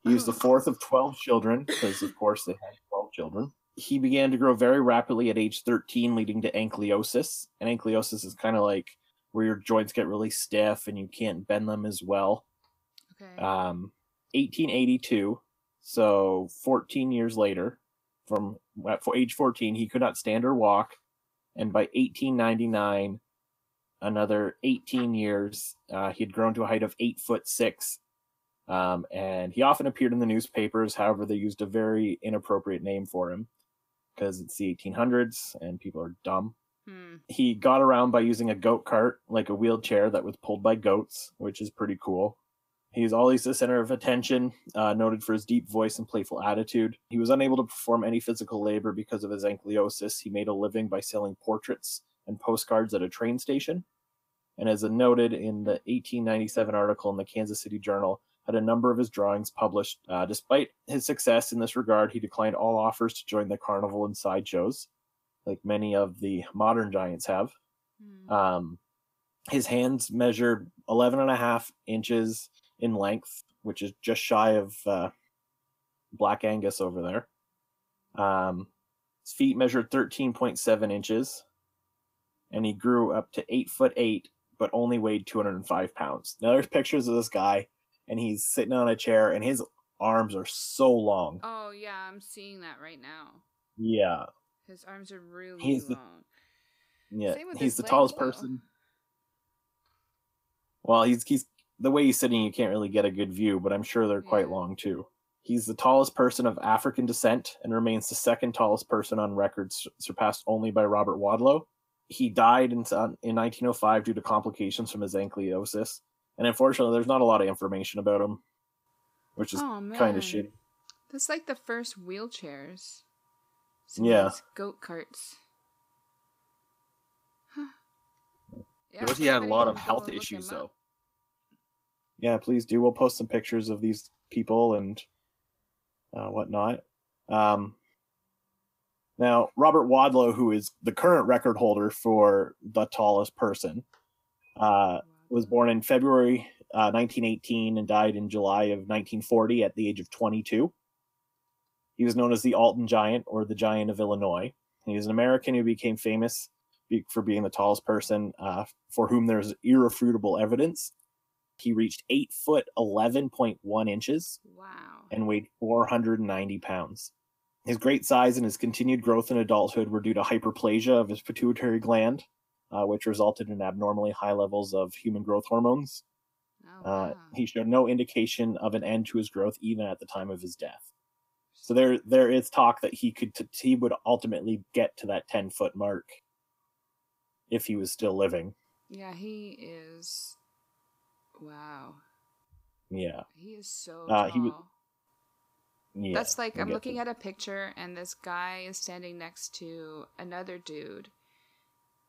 He was the fourth of 12 children, because of course they had 12 children. He began to grow very rapidly at age 13, leading to ankylosis. And ankylosis is kind of like where your joints get really stiff and you can't bend them as well. Okay. Um, 1882, so 14 years later, from at for age 14, he could not stand or walk. And by 1899, another 18 years, uh, he had grown to a height of eight foot six. Um, and he often appeared in the newspapers. However, they used a very inappropriate name for him because it's the 1800s and people are dumb hmm. he got around by using a goat cart, like a wheelchair that was pulled by goats, which is pretty cool. He's always the center of attention, uh, noted for his deep voice and playful attitude. He was unable to perform any physical labor because of his ankylosis. He made a living by selling portraits and postcards at a train station. And as noted in the 1897 article in the Kansas City Journal, had a number of his drawings published. Uh, despite his success in this regard, he declined all offers to join the carnival and sideshows like many of the modern giants have. Hmm. Um, his hands measured 11 and a half inches in length, which is just shy of uh, Black Angus over there. Um, his feet measured 13.7 inches, and he grew up to eight foot eight, but only weighed 205 pounds. Now there's pictures of this guy, and he's sitting on a chair, and his arms are so long. Oh yeah, I'm seeing that right now. Yeah, His arms are really He's the- long. Yeah, Same with he's the legs, tallest though. person. Well, he's he's the way he's sitting, you can't really get a good view, but I'm sure they're quite long too. He's the tallest person of African descent and remains the second tallest person on record, surpassed only by Robert Wadlow. He died in uh, in 1905 due to complications from his ankylosis, and unfortunately, there's not a lot of information about him, which is oh kind of shitty. That's like the first wheelchairs. Yeah. Goat carts. Huh. Yeah, he had a lot of health issues though. yeah, please do. We'll post some pictures of these people and uh, whatnot. Um, now, Robert Wadlow, who is the current record holder for the tallest person, uh, was born in February uh, 1918 and died in July of 1940 at the age of 22. He was known as the Alton Giant or the Giant of Illinois. He was an American who became famous for being the tallest person uh, for whom there's irrefutable evidence. He reached eight foot 11.1 inches Wow. and weighed 490 pounds. His great size and his continued growth in adulthood were due to hyperplasia of his pituitary gland, uh, which resulted in abnormally high levels of human growth hormones. Oh, Uh, he showed no indication of an end to his growth even at the time of his death. So there, there is talk that he could, t- he would ultimately get to that 10 foot mark if he was still living. Yeah, he is. Wow. Yeah, He is so Uh, tall. he was- yeah. That's like I'm looking at a picture and this guy is standing next to another dude.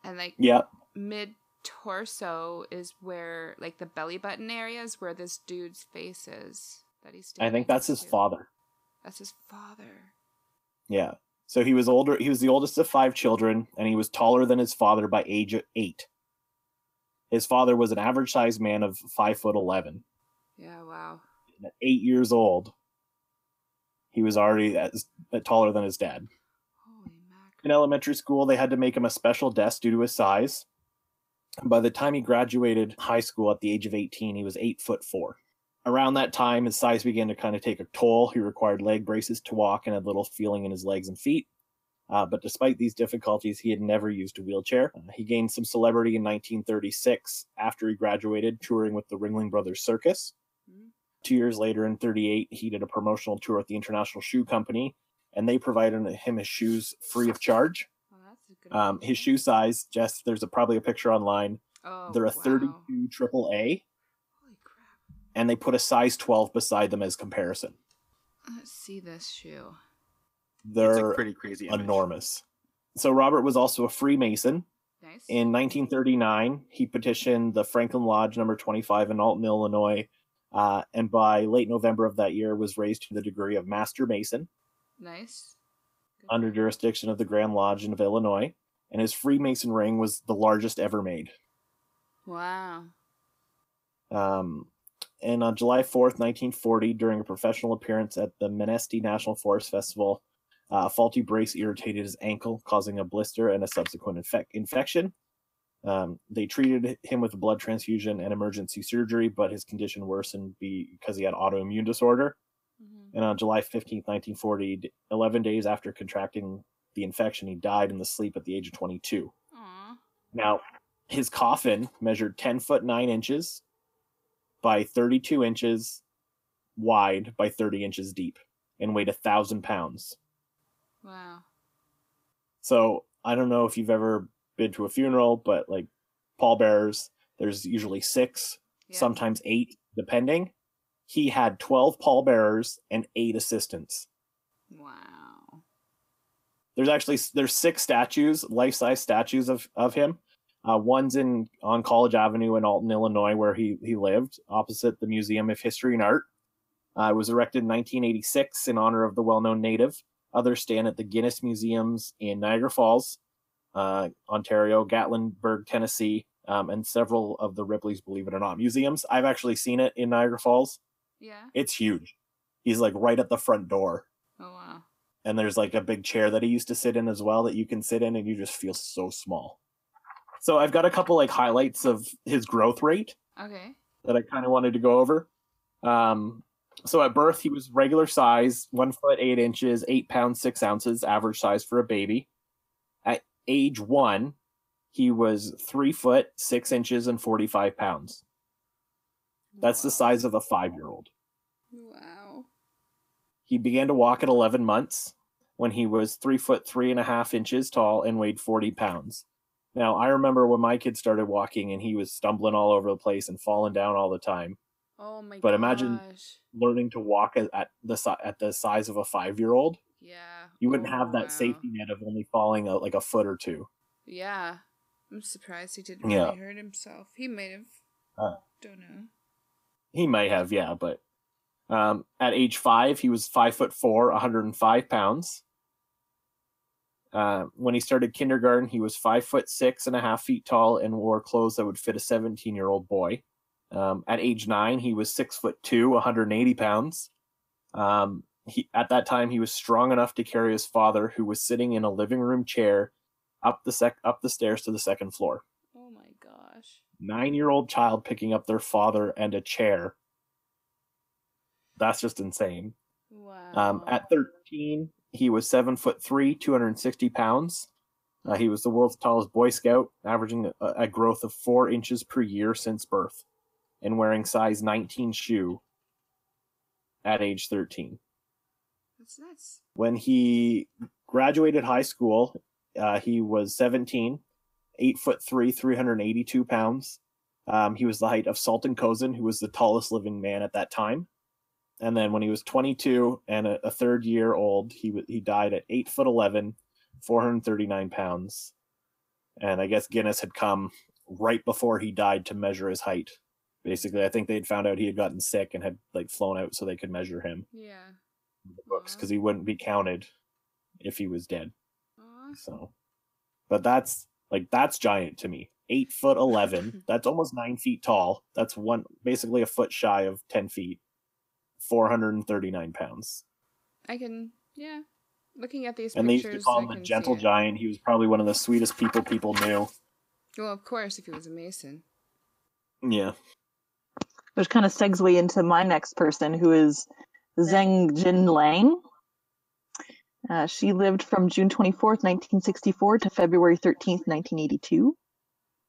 And like Yeah, mid torso is where like the belly button area is where this dude's face is that he's I think that's his to. father. That's his father. Yeah. So he was older. He was the oldest of five children, and he was taller than his father by age of eight. His father was an average sized man of five foot eleven. Yeah, wow. And at eight years old, he was already as, uh, taller than his dad. In elementary school, they had to make him a special desk due to his size. By the time he graduated high school at the age of 18, he was eight foot four. Around that time, his size began to kind of take a toll. He required leg braces to walk and had little feeling in his legs and feet. Uh, but despite these difficulties, he had never used a wheelchair. Uh, he gained some celebrity in 1936 after he graduated, touring with the Ringling Brothers Circus. Hmm. Two years later, in 38, he did a promotional tour with the International Shoe Company, and they provided him his shoes free of charge. Oh, that's a good Um, his shoe size, Jess, there's a, probably a picture online. Oh, They're a wow. 32 triple A, Holy crap. and they put a size 12 beside them as comparison. Let's see this shoe. They're a pretty crazy image. enormous. So Robert was also a Freemason. Nice. In 1939, he petitioned the Franklin Lodge number 25 in Alton, Illinois, uh, and by late November of that year was raised to the degree of Master Mason Nice. Under jurisdiction of the Grand Lodge of Illinois, and his Freemason ring was the largest ever made. Wow. Um, and on July 4th, 1940, during a professional appearance at the Manistee National Forest Festival, uh, a faulty brace irritated his ankle, causing a blister and a subsequent infec- infection. Um, they treated him with a blood transfusion and emergency surgery, but his condition worsened because he had autoimmune disorder. And on July 15th, 1940, 11 days after contracting the infection, he died in the sleep at the age of 22. Aw. Now, his coffin measured 10 foot 9 inches by 32 inches wide by 30 inches deep and weighed a thousand pounds. Wow. So I don't know if you've ever been to a funeral, but like pallbearers, there's usually six, Yeah. sometimes eight, depending. He had 12 pallbearers and eight assistants. Wow. There's actually there's six statues, life-size statues of of him. Uh, one's in on College Avenue in Alton, Illinois, where he he lived, opposite the Museum of History and Art. Uh, it was erected in 1986 in honor of the well-known native. Others stand at the Guinness Museums in Niagara Falls, uh, Ontario, Gatlinburg, Tennessee, um, and several of the Ripley's Believe It or Not museums. I've actually seen it in Niagara Falls. Yeah. It's huge. He's like right at the front door Oh wow. and there's like a big chair that he used to sit in as well that you can sit in and you just feel so small so i've got a couple like highlights of his growth rate Okay. that i kind of wanted to go over um so at birth he was regular size one foot eight inches eight pounds six ounces average size for a baby at age one he was three foot six inches and 45 pounds that's the size of a five year old Wow. He began to walk at 11 months when he was three foot three and a half inches tall and weighed 40 pounds. Now, I remember when my kid started walking and he was stumbling all over the place and falling down all the time. Oh my But imagine- Learning to walk at, at the at the size of a five year old, Yeah. you wouldn't Oh, have that wow. safety net of only falling a, like a foot or two. Yeah. I'm surprised he didn't Yeah. really hurt himself. He might have. Uh. Don't know. He might have, yeah, but um, at age five, he was five foot four, 105 pounds. Uh, when he started kindergarten, he was five foot six and a half feet tall and wore clothes that would fit a 17 year old boy. Um, at age nine, he was six foot two, 180 pounds. Um, he at that time he was strong enough to carry his father, who was sitting in a living room chair, up the sec up the stairs to the second floor. Oh my gosh. Nine year old child picking up their father and a chair. That's just insane. Wow. Um, at 13, he was seven foot three, 260 pounds. Uh, he was the world's tallest Boy Scout, averaging a, a growth of four inches per year since birth, and wearing size 19 shoe at age 13. That's nuts. When he graduated high school, uh, he was 17, eight foot three, 382 pounds. Um, he was the height of Sultan Kösen, who was the tallest living man at that time. And then when he was 22 and a, a third year old, he he died at eight foot 11, 439 pounds. And I guess Guinness had come right before he died to measure his height. Basically, I think they'd found out he had gotten sick and had like flown out so they could measure him Yeah. books because he wouldn't be counted if he was dead. Aw. So, but that's like that's giant to me. Eight foot eleven. that's almost nine feet tall. That's one basically a foot shy of ten feet. Four hundred and thirty nine pounds. I can. Yeah. Looking at these And they used to call I him the gentle giant. He was probably one of the sweetest people people knew. Well, of course, if he was a mason. Yeah. Which kind of segue into my next person, who is Zeng Jinlian. Uh, she lived from June 24th, 1964 to February 13th, 1982.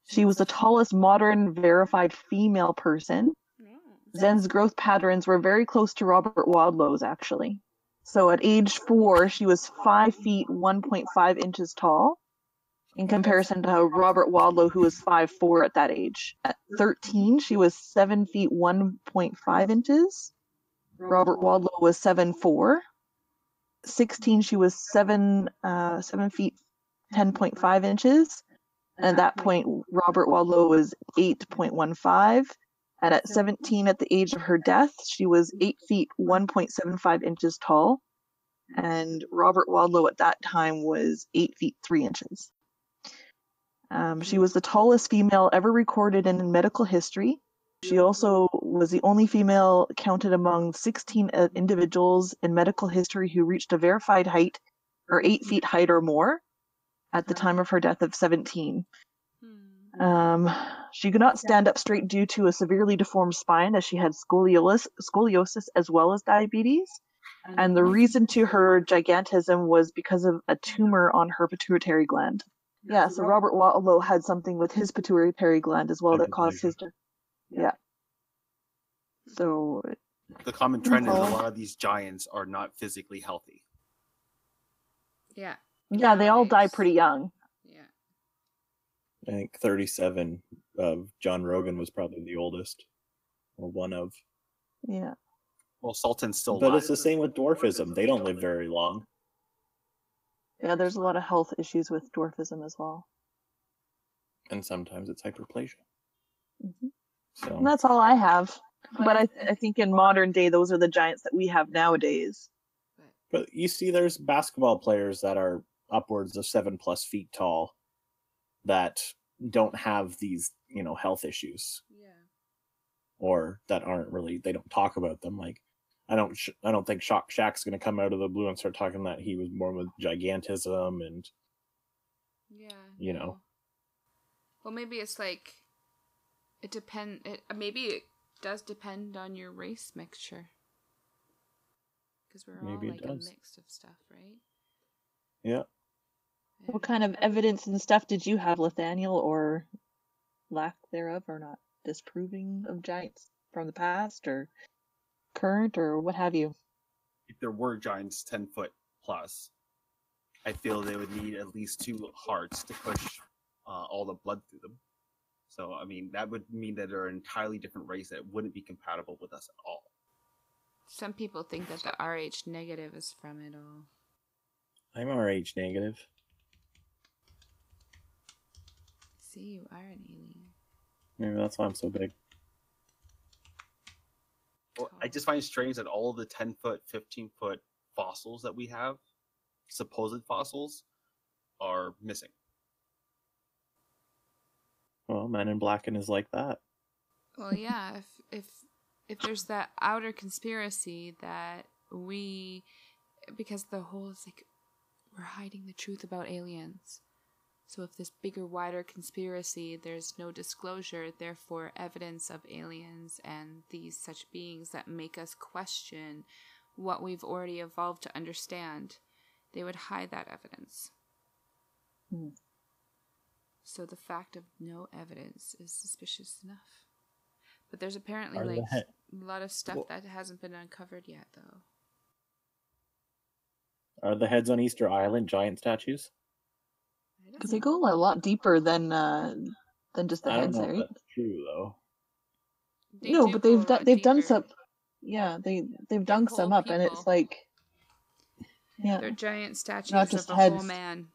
She was the tallest modern verified female person. Zeng's growth patterns were very close to Robert Wadlow's, actually. So at age four, she was 5 feet 1.5 inches tall, in comparison to Robert Wadlow, who was 5'4 at that age. At 13, she was 7 feet 1.5 inches. Robert Wadlow was 7'4. 16, she was 7, uh, 7 feet 10.5 inches. And at that point, Robert Wadlow was 8.15. And at 17, at the age of her death, she was 8 feet 1.75 inches tall. And Robert Wadlow at that time was 8 feet 3 inches. Um, she was the tallest female ever recorded in medical history. She also was the only female counted among 16 uh, individuals in medical history who reached a verified height or 8 feet height or more at the time of her death of 17. Um, she could not stand up straight due to a severely deformed spine, as she had scoliosis, scoliosis as well as diabetes. And the reason to her gigantism was because of a tumor on her pituitary gland. Yeah, so Robert Wadlow had something with his pituitary gland as well that caused his. Yeah. So The common trend is a lot of these giants are not physically healthy. Yeah. yeah, they all die pretty young. Yeah. I think 37 of John Rogan was probably the oldest, or one of. Yeah. Well, Sultan's still but alive. it's the same with dwarfism. They don't live very long. Yeah, there's a lot of health issues with dwarfism as well. And sometimes it's hyperplasia. Mhm. So And that's all I have. But I, I think in modern day, those are the giants that we have nowadays. But But you see, there's basketball players that are upwards of seven plus feet tall that don't have these, you know, health issues yeah. or that aren't really, they don't talk about them. Like, I don't, sh- I don't think Shaq Shaq's going to come out of the blue and start talking that he was born with gigantism and Yeah. You know. no. Well, maybe it's like it depend. It uh, maybe it does depend on your race mixture. Because we're Maybe all like a mix of stuff, right? yeah. What kind of evidence and stuff did you have, Nathaniel, or lack thereof, or not disproving of giants from the past or current or what have you? if there were giants 10 foot plus, I feel they would need at least two hearts to push uh, all the blood through them. So, I mean, that would mean that they're an entirely different race that wouldn't be compatible with us at all. Some people think that the RH negative is from it all. I'm RH negative. See, you are an alien. Maybe that's why I'm so big. Well, I just find it strange that all of the 10 foot, 15 foot fossils that we have, supposed fossils, are missing. Well, Men in Black and is like that. Well, yeah. If if if there's that outer conspiracy that we, because the whole is like, we're hiding the truth about aliens. So if this bigger, wider conspiracy, there's no disclosure, therefore evidence of aliens and these such beings that make us question what we've already evolved to understand, they would hide that evidence. Hmm. So the fact of no evidence is suspicious enough. But there's apparently Are like he- a lot of stuff Well- that hasn't been uncovered yet, though. Are the heads on Easter Island giant statues? I don't Because they go a lot deeper than uh, than just the I don't heads, know if right? that's true though. They no, do but they've a done lot they've done deeper. some. Yeah, they they've done some whole up, and it's like, yeah, They're giant statues Not just of a whole heads. man.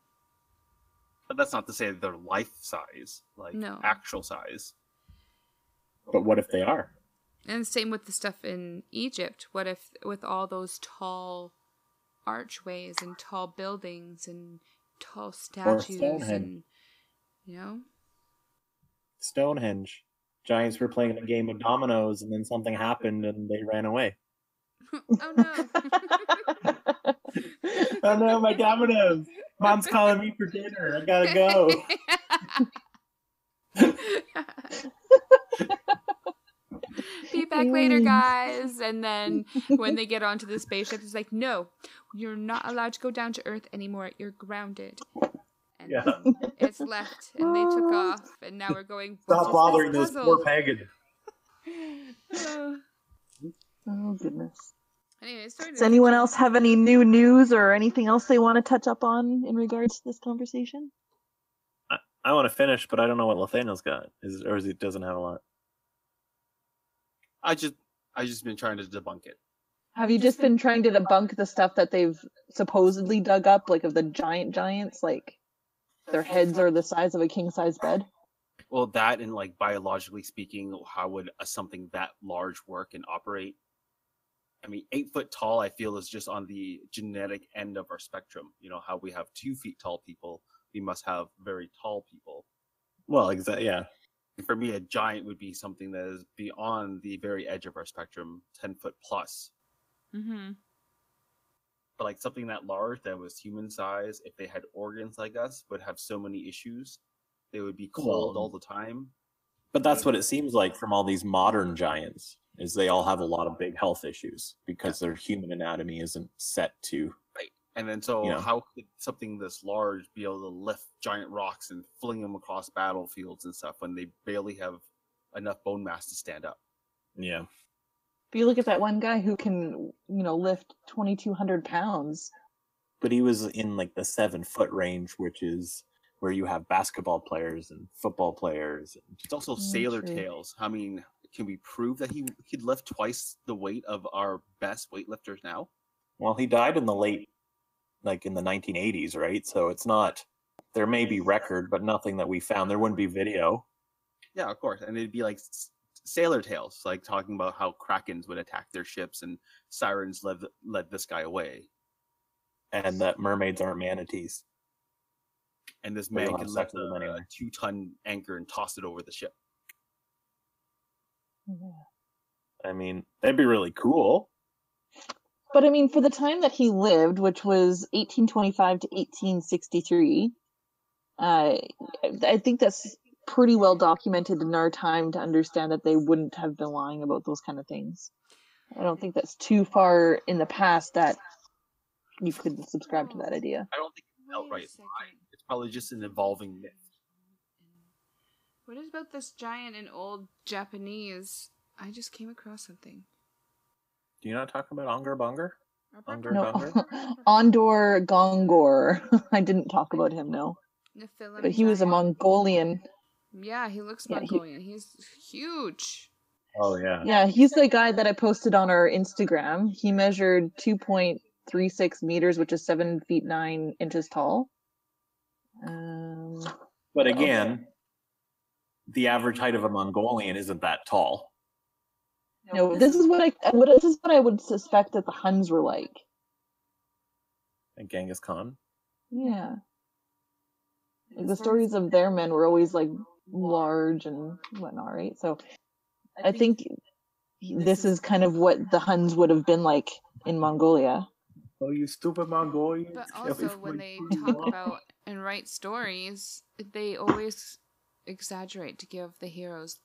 But that's not to say that they're life size, like No. actual size. But what if they are? And same with the stuff in Egypt. What if with all those tall archways and tall buildings and tall statues and you know? Stonehenge. Giants were playing a game of dominoes, and then something happened, and they ran away. oh no. oh no, my dominoes! Mom's calling me for dinner. I gotta go. Be back later, guys. And then when they get onto the spaceship, it's like, no, you're not allowed to go down to Earth anymore. You're grounded. And Yeah. it's left, and they took off, and now we're going. Stop bothering this puzzle?" poor pagan. Uh, oh goodness. anyway, Does anyone else have any new news or anything else they want to touch up on in regards to this conversation? I I want to finish, but I don't know what Nathaniel's got. Is or is he doesn't have a lot. I just, I just been trying to debunk it. Have you just been trying to debunk the stuff that they've supposedly dug up, like of the giant giants, like their heads are the size of a king size bed? Well, that and like biologically speaking, how would a, something that large work and operate? I mean, eight foot tall, I feel is just on the genetic end of our spectrum. You know, how we have two feet tall people, we must have very tall people. Well, exactly. Yeah. And for me, a giant would be something that is beyond the very edge of our spectrum, 10 foot plus. Mm-hmm. But like something that large that was human size, if they had organs like us, would have so many issues. They would be cold Well, all the time. But that's what it seems like from all these modern giants is they all have a lot of big health issues because their human anatomy isn't set to And then so Yeah. how could something this large be able to lift giant rocks and fling them across battlefields and stuff when they barely have enough bone mass to stand up? yeah. If you look at that one guy who can, you know, lift 2,200 pounds, But he was in like the seven foot range, which is where you have basketball players and football players. And, It's also Mm, sailor true. tails. I mean, can we prove that he could lift twice the weight of our best weightlifters now? well, he died in the late, like in the 1980s, right? So it's not. There may be record, but nothing that we found. There wouldn't be video. Yeah, of course. And it'd be like sailor tales, like talking about how krakens would attack their ships and sirens led led this guy away. and that mermaids aren't manatees. And this man can have lift a, anyway. a two ton anchor and toss it over the ship. Oh, I mean, that'd be really cool. But I mean, for the time that he lived, which was 1825 to 1863, uh, I think that's pretty well documented in our time to understand that they wouldn't have been lying about those kind of things. I don't think that's too far in the past that you could subscribe to that idea. I don't think it's Wait outright second. lying. It's probably just an evolving myth. What is about this giant in old Japanese? I just came across something. Do you not talk about Onger Bonger? Unger No, Bonger? Andor Gongor. I didn't talk about him, no. Nephilim But he was a. Mongolian. Yeah, he looks Yeah, he- Mongolian. He's huge. Oh yeah. Yeah, he's the guy that I posted on our Instagram. He measured 2.36 meters, which is seven feet nine inches tall. Um, But again, the average height of a Mongolian isn't that tall. No, this is what I what this is what I would suspect that the Huns were like. And Genghis Khan. Yeah, like the stories of their men were always like large and whatnot, right? So I think this is kind of what the Huns would have been like in Mongolia. Oh, you stupid Mongolian! But also, when they talk about and write stories, they always exaggerate to give the heroes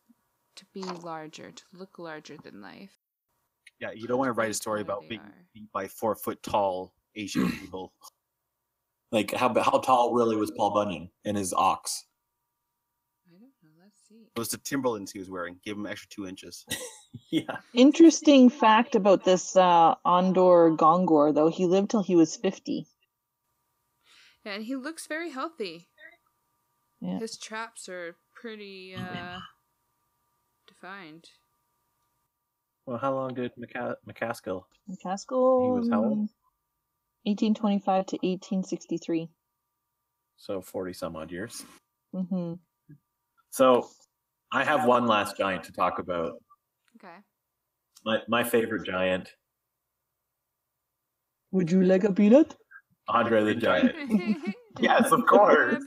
to be larger, to look larger than life. Yeah, you don't want to write a story about they being beat by four foot tall Asian people. like how how tall really was Paul Bunyan and his ox? I don't know. Let's see. It was the Timberlands he was wearing. Give him an extra two inches. Yeah. Interesting fact about this uh, Andor Gongor, though, he lived till he was 50. Yeah, and he looks very healthy. Yeah. His traps are pretty uh defined. Well, how long did McCa- MacAskill? MacAskill. He was how old? um, 1825 to 1863. So forty some odd years. Mm-hmm. So I have one last giant to talk about. Okay. My my favorite giant, Would you like a peanut? Andre the Giant. Yes, of course.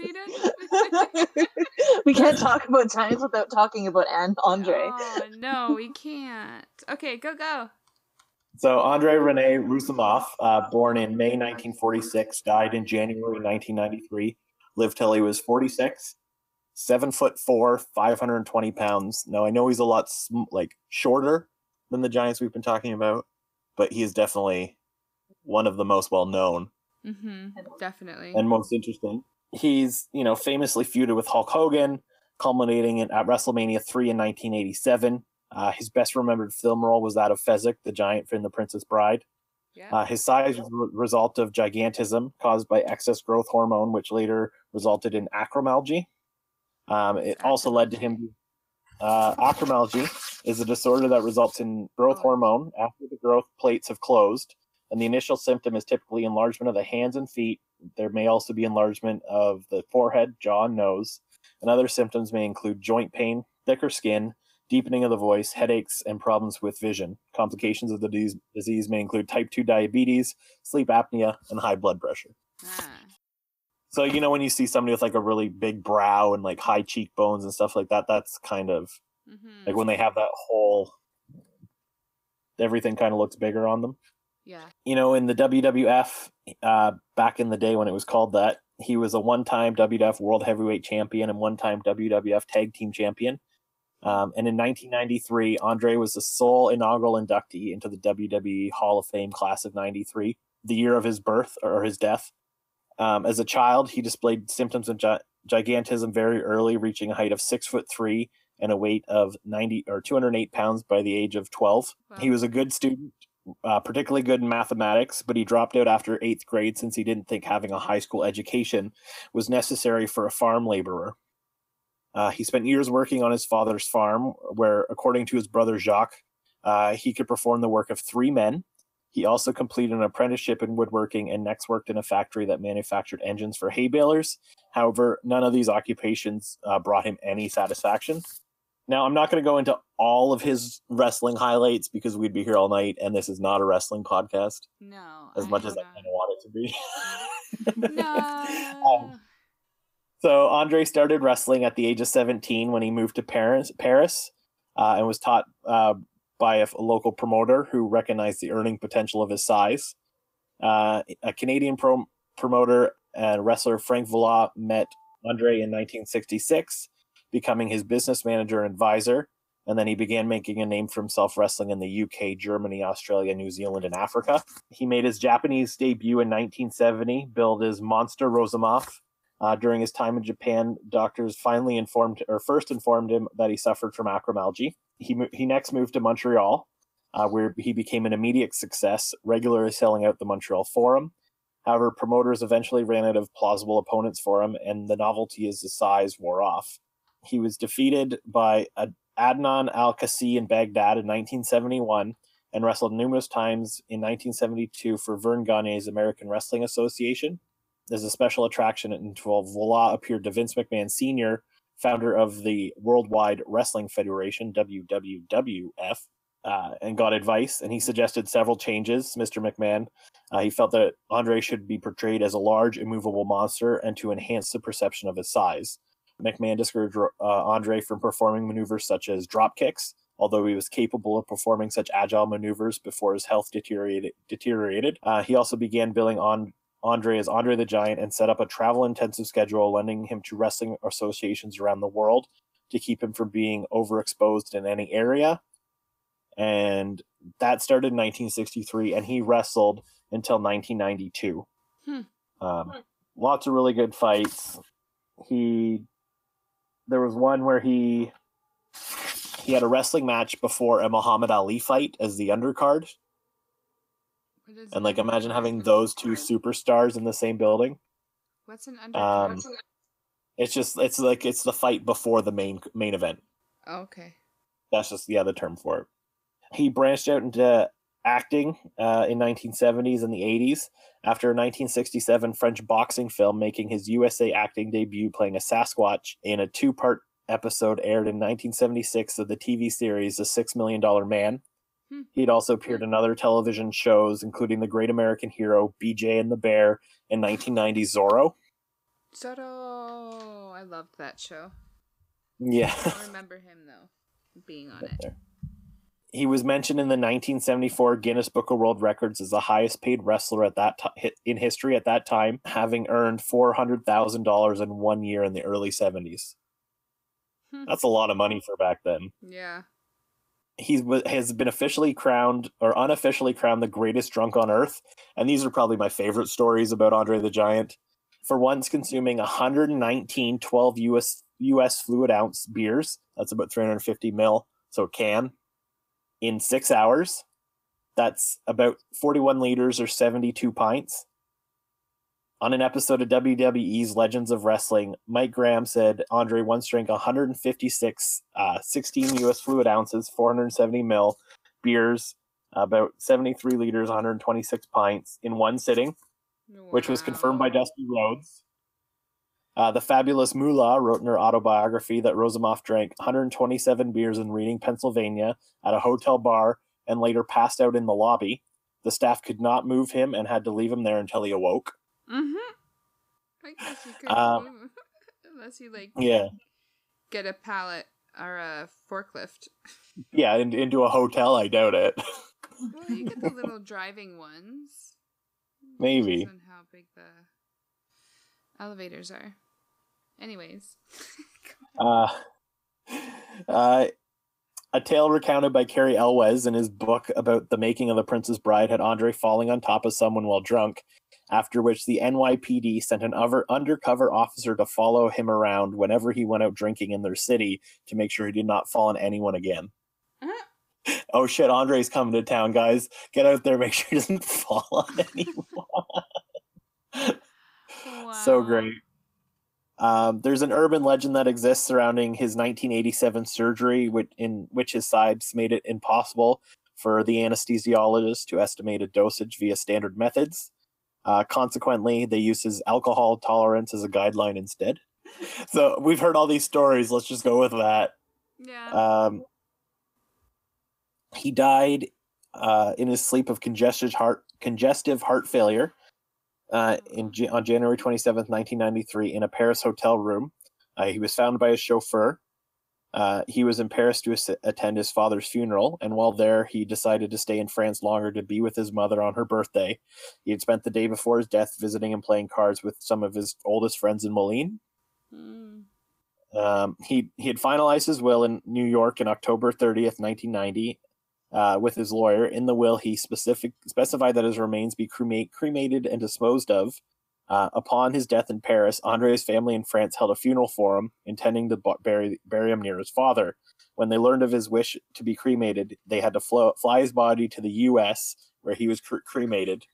we can't talk about giants without talking about An- Andre. Oh no, we can't. Okay, go go. So Andre Rene Roussimoff, uh, born in May 1946, died in January 1993. Lived till he was 46. Seven foot four, 520 pounds. Now I know he's a lot sm- like shorter than the giants we've been talking about, but he is definitely one of the most well known Mm-hmm. Definitely. and most interesting. He's, you know, famously feuded with Hulk Hogan, culminating in, at WrestleMania 3 in 1987. Uh, his best remembered film role was that of Fezzik, the giant from The Princess Bride. yeah. Uh, his size was a result of gigantism caused by excess growth hormone, which later resulted in acromegaly. Um, it also led to him. Uh, acromegaly is a disorder that results in growth Oh. hormone after the growth plates have closed, and the initial symptom is typically enlargement of the hands and feet. There may also be enlargement of the forehead, jaw, and nose. and other symptoms may include joint pain, thicker skin, deepening of the voice, headaches, and problems with vision. Complications of the disease may include type 2 diabetes, sleep apnea, and high blood pressure. Ah. So, you know, when you see somebody with like a really big brow and like high cheekbones and stuff like that, that's kind of Mm-hmm. like when they have that whole everything kind of looks bigger on them. yeah. You know, in the WWF, uh, back in the day when it was called that, he was a one time WWF World Heavyweight Champion and one time WWF Tag Team Champion. Um, and in 1993, Andre was the sole inaugural inductee into the WWE Hall of Fame class of 93, the year of his birth or his death. Um, as a child, he displayed symptoms of gi- gigantism very early, reaching a height of six foot three and a weight of 90 or 208 pounds by the age of 12. He was a good student, uh, particularly good in mathematics, but he dropped out after eighth grade since he didn't think having a high school education was necessary for a farm laborer. Uh, he spent years working on his father's farm, where, according to his brother Jacques, uh, he could perform the work of three men. He also completed an apprenticeship in woodworking and next worked in a factory that manufactured engines for hay balers. However, none of these occupations uh, brought him any satisfaction. Now, I'm not going to go into all of his wrestling highlights because we'd be here all night, and this is not a wrestling podcast No. as I much as I kind of want it to be. know. Um, No. So Andre started wrestling at the age of 17 when he moved to Paris, Paris uh, and was taught uh, by a, a local promoter who recognized the earning potential of his size. Uh, a Canadian pro- promoter and wrestler Frank Valois met Andre in 1966, becoming his business manager and advisor. And then he began making a name for himself wrestling in the UK, Germany, Australia, New Zealand, and Africa. He made his Japanese debut in 1970, billed as Monster Roussimoff. Uh, during his time in Japan, doctors finally informed, or first informed him that he suffered from acromegaly. He he next moved to Montreal, uh, where he became an immediate success, regularly selling out the Montreal Forum. However, promoters eventually ran out of plausible opponents for him, and the novelty as the size wore off. He was defeated by Adnan Al-Kaissie in Baghdad in 1971 and wrestled numerous times in 1972 for Verne Gagne's American Wrestling Association. As a special attraction, until Valois appeared to Vince McMahon Sr., founder of the Worldwide Wrestling Federation, WWWF, uh, and got advice. And he suggested several changes. Mr. McMahon, uh, he felt that Andre should be portrayed as a large, immovable monster, and to enhance the perception of his size. McMahon discouraged uh, Andre from performing maneuvers such as drop kicks, although he was capable of performing such agile maneuvers before his health deteriorated. deteriorated. Uh, he also began billing on Andre as Andre the Giant and set up a travel intensive schedule, lending him to wrestling associations around the world to keep him from being overexposed in any area. And that started in 1963, and he wrestled until 1992. Hmm. Um, lots of really good fights. He, there was one where he he had a wrestling match before a Muhammad Ali fight as the undercard, and like imagine having those two superstars in the same building. What's an undercard? Um, it's just it's like it's the fight before the main main event. oh, okay. That's just the other term for it. He branched out into acting uh, in 1970s and the 80s after a 1967 French boxing film, making his USA acting debut playing a Sasquatch in a two-part episode aired in 1976 of the TV series The Six Million Dollar Man. Hmm. He'd also appeared in other television shows, including The Great American Hero, BJ and the Bear, and 1990 Zorro. Soto. I loved that show. Yeah. I don't remember him though being on it. there. He was mentioned in the 1974 Guinness Book of World Records as the highest paid wrestler at that ti- in history at that time, having earned four hundred thousand dollars in one year in the early 70s. Hmm. That's a lot of money for back then. Yeah. He has been officially crowned or unofficially crowned the greatest drunk on earth, and these are probably my favorite stories about Andre the Giant. For once consuming 119 12 US US fluid ounce beers, that's about 350 mil, so a can, in six hours. That's about 41 liters or 72 pints. On an episode of WWE's Legends of Wrestling, Mike Graham said Andre once drank 156, uh, 16 US fluid ounces, 470 mil beers, about 73 liters, 126 pints in one sitting which was confirmed by Dusty Rhodes. Uh, the fabulous Moolah wrote in her autobiography that Roussimoff drank 127 beers in Reading, Pennsylvania, at a hotel bar, and later passed out in the lobby. The staff could not move him and had to leave him there until he awoke. Mm-hmm. I guess you could Um, move. unless you like Yeah, get a pallet or a forklift. yeah, in, into a hotel. I doubt it. Well, you get the little driving ones. Maybe. Depends on how big the elevators are. Anyways. Uh, uh, a tale recounted by Cary Elwes in his book about the making of The Princess Bride had Andre falling on top of someone while drunk, after which the NYPD sent an over, undercover officer to follow him around whenever he went out drinking in their city to make sure he did not fall on anyone again. oh shit, Andre's coming to town, guys. Get out there, make sure he doesn't fall on anyone. So great. Um, there's an urban legend that exists surrounding his 1987 surgery, which, in which his sides made it impossible for the anesthesiologist to estimate a dosage via standard methods. Uh, consequently, they use his alcohol tolerance as a guideline instead. So we've heard all these stories. Let's just go with that. Yeah. Um, he died uh, in his sleep of congested heart congestive heart failure uh, in on January 27th, 1993, in a Paris hotel room. Uh, he was found by his chauffeur. Uh, he was in Paris to as- attend his father's funeral, and while there, he decided to stay in France longer to be with his mother on her birthday. He had spent the day before his death visiting and playing cards with some of his oldest friends in Molien. Mm. Um, he he had finalized his will in New York in October 30th, 1990, uh, with his lawyer. In the will, he specific specified that his remains be cremate, cremated and disposed of. Uh, upon his death in Paris, Andre's family in France held a funeral for him, intending to bury bury him near his father. When they learned of his wish to be cremated, they had to flo- fly his body to the U.S., where he was cre- cremated,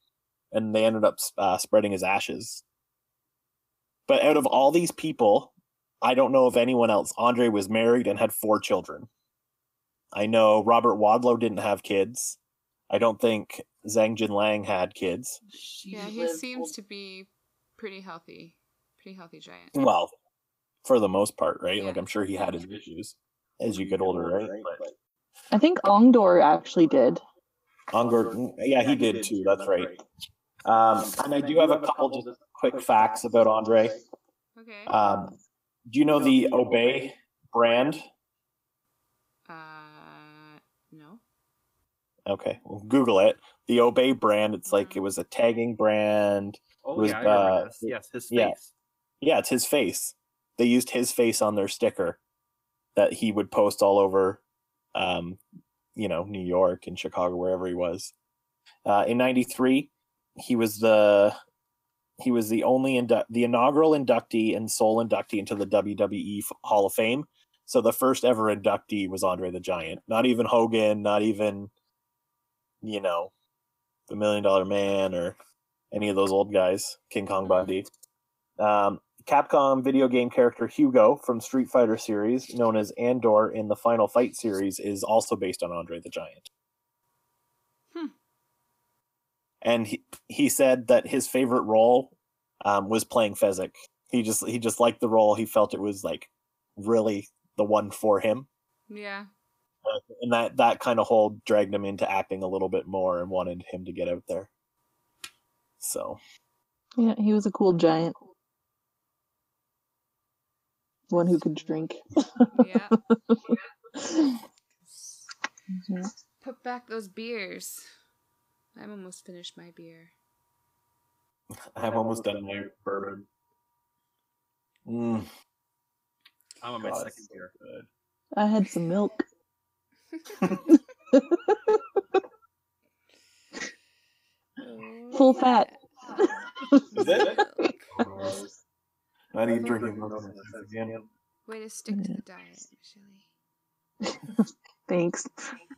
and they ended up uh, spreading his ashes. But out of all these people, I don't know of anyone else. Andre was married and had four children. I know Robert Wadlow didn't have kids. I don't think Zeng Jinlian had kids. Yeah, he seems to be pretty healthy. Pretty healthy giant. Well, for the most part, right? Like I'm sure he had his issues as you get older, right? But I think Ongdor actually did. Unger, yeah, he did too. That's right. Um, and I do have a couple just quick facts about Andre. Okay. Um, do you know the Obey brand? Uh, no. Okay, well, Google it. The Obey brand. It's like it was a tagging brand. Oh was, yeah, uh. Yes, his face. yeah. Yeah, it's his face. They used his face on their sticker that he would post all over, um, you know, New York and Chicago, wherever he was. Uh, in '93, he was the he was the only indu- the inaugural inductee and sole inductee into the WWE F- Hall of Fame. So the first ever inductee was Andre the Giant. Not even Hogan, not even you know, the Million Dollar Man or any of those old guys, King Kong Bundy. Um, Capcom video game character Hugo from Street Fighter series, known as Andore in the Final Fight series, is also based on Andre the Giant. Hmm. And he, he said that his favorite role um, was playing Fezzik. He just he just liked the role. He felt it was like really the one for him, Yeah. And that that kind of whole dragged him into acting a little bit more and wanted him to get out there. So Yeah, he was a cool giant. One who could drink. Yeah. Put back those beers. I'm almost finished my beer. I'm almost done my bourbon. Mm, I'm on my God, second beer. good. I had some milk. Oh, Full fat. Is it? Milk. Not even drinking milk again. Way to stick to the diet, Shelly. Thanks.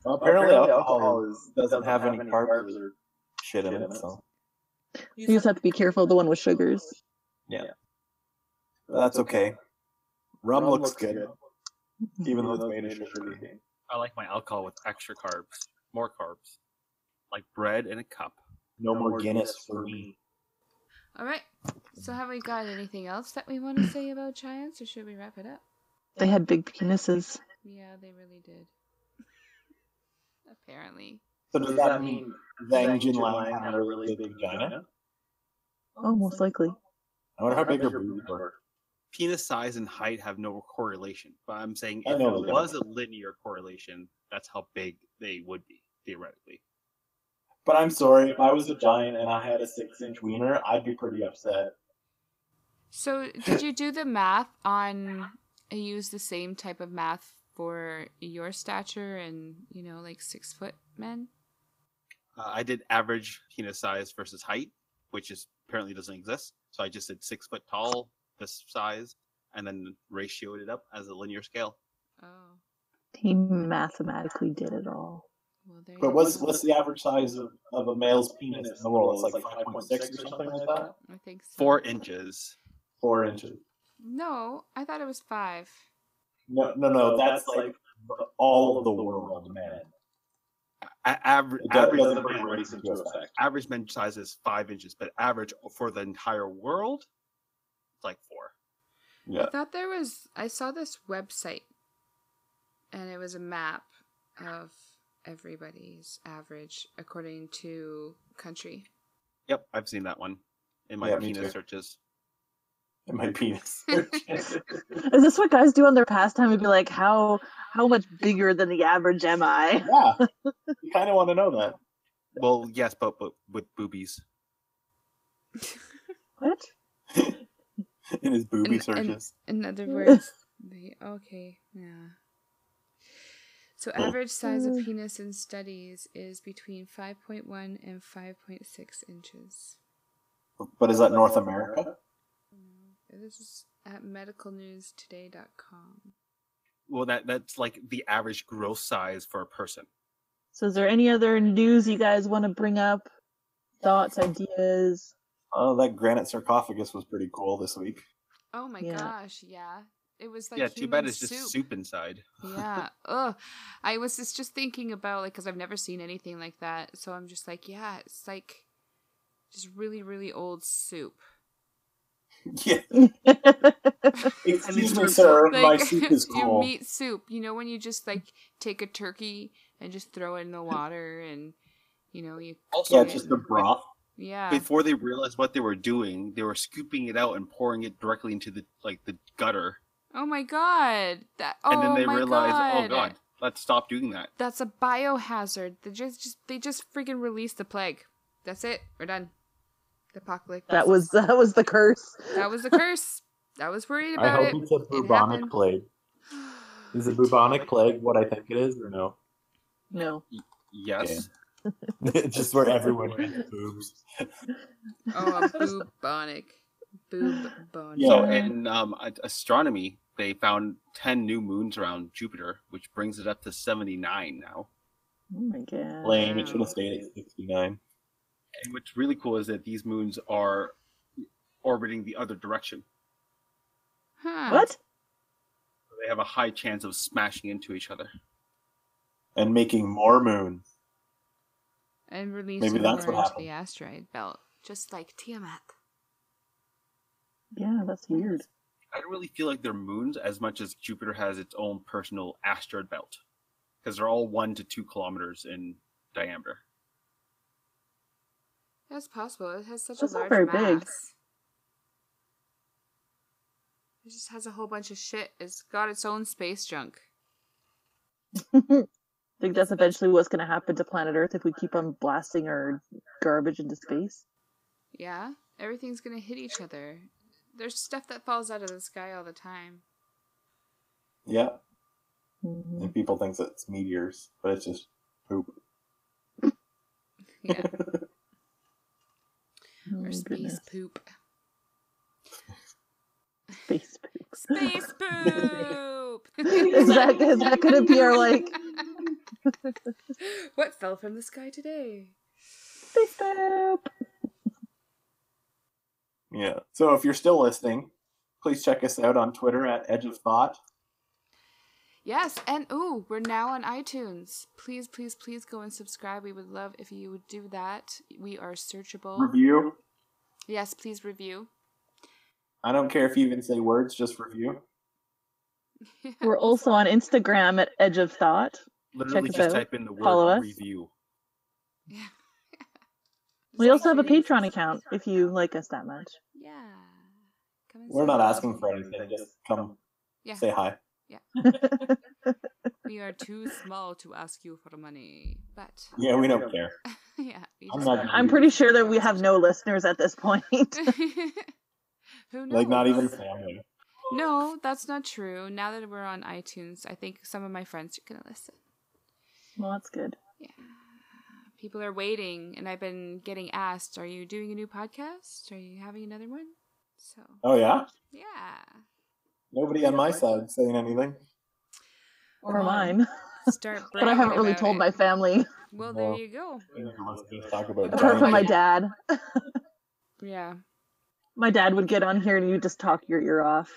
Well, apparently, alcohol is, doesn't have any carbs or shit in it, so You just have to be careful of the one with sugars. but that's okay. Rum looks good, even though it's made of sugar. cane. I like my alcohol with extra carbs, more carbs, like bread in a cup. No more Guinness for me. All right. So have we got anything else that we want to say about giants, or should we wrap it up? They had big penises. Yeah, they really did. Apparently. So does that mean Zeng Jinlian had a really big vagina? Oh, most likely. I wonder how big her boobs were. Penis size and height have no correlation, but I'm saying if know it was a linear correlation, that's how big they would be theoretically. But I'm sorry, if I was a giant and I had a six inch wiener, I'd be pretty upset. So did you do the math on? Use the same type of math for your stature and you know like six foot men. Uh, I did average penis size versus height, which is apparently doesn't exist. So I just did six foot tall, this size, and then ratioed it up as a linear scale. Oh, He mathematically did it all. well. But what's what's the average size of, of a male's penis in the world? It's like five point six or something like that. I think so. Four inches. Four inches. No, I thought it was five. No, no, no. That's like all of the world men. A- average average, doesn't bring race into effect. average men's size is five inches, but average for the entire world, it's like four. Yeah. I thought there was. I saw this website, and it was a map of everybody's average according to country. Yep, I've seen that one in my Yeah, penis searches. In my penis. Is this what guys do on their pastime? Would be like, how how much bigger than the average am I? yeah. You kind of want to know that. Well, yes, but, but with boobies. What? In his booby And- and- searches. In other words, the okay, yeah. So average size of penis in studies is between 5.1 and 5.6 inches. But is that North America? This is at medicalnewstoday.com. Well, that that's like the average gross size for a person. So, is there any other news you guys want to bring up? Thoughts, ideas? Oh, that granite sarcophagus was pretty cool this week. Oh my Yeah. gosh, yeah. It was like yeah, too bad human it's just soup. soup inside. yeah. Ugh. I was just, just thinking about like because I've never seen anything like that, so I'm just like, yeah, it's like just really, really old soup. Yeah. Excuse me, terms sir. My Like soup is your cool. meat soup. You know when you just like take a turkey and just throw it in the water and you know you Also, Yeah, just the broth. Yeah. Before they realized what they were doing, they were scooping it out and pouring it directly into the like the gutter, Oh my god. That oh and then they oh my realized, oh, god. oh god, let's stop doing that. That's a biohazard. They just, just they just freaking released the plague. That's it. We're done. The apocalypse. that was that was the curse. that was the curse. I was worried I about I hope it. it's a bubonic happened. plague. Is a bubonic plague what I think it is, or no? No. Yes, It's just where everyone has boobs. Oh, a bubonic. Bubonic. Yeah. So in um, astronomy, they found ten new moons around Jupiter, which brings it up to seventy nine now. Oh my god. Lame. It should have stayed at 69. And what's really cool is that these moons are orbiting the other direction. Huh. What? They have a high chance of smashing into each other. And making more moons. And release Maybe that's what into happened. the asteroid belt, just like Tiamat. Yeah, that's weird. I don't really feel like they're moons as much as Jupiter has its own personal asteroid belt, because they're all one to two kilometers in diameter. That's possible. It has such That's a not large very big. mass. It just has a whole bunch of shit. It's got its own space junk. think that's eventually what's going to happen to planet Earth if we keep on blasting our garbage into space. Yeah, everything's gonna hit each other. There's stuff that falls out of the sky all the time. Yeah. Mhm. And people think that it's meteors, but it's just poop. Yeah, Oh, or space goodness. poop. Space poop. Space poop. Is that is that going to be our like what fell from the sky today? space poop? Yeah. So if you're still listening, please check us out on Twitter at Edge of Thought. Yes, and ooh, we're now on iTunes. Please, please, please go and subscribe. We would love if you would do that. We are searchable. Review. Yes, please review. I don't care if you even say words, just review. We're also on Instagram at Edge of Thought. Literally us just type in the word follow us. review. Yeah. We also have a Patreon account if you like us that much. Yeah. Come and We're not hello. asking for anything. Just come Yeah. say hi. Yeah. we are too small to ask you for money, but Yeah, we don't care. yeah. I'm just not- I'm pretty sure that we have no listeners at this point. Who knows? Like not even family. No, that's not true. Now that we're on iTunes, I think some of my friends are gonna listen. Well, that's good. Yeah. People are waiting, and I've been getting asked, "Are you doing a new podcast? Are you having another one?" So Oh yeah? yeah, Nobody on my side saying anything. Or Come on. mine. start. But I haven't really told it. my family. Well, there Well. you go. Talk about Apart from my dad. Yeah. My dad would get on here and you just talk your ear off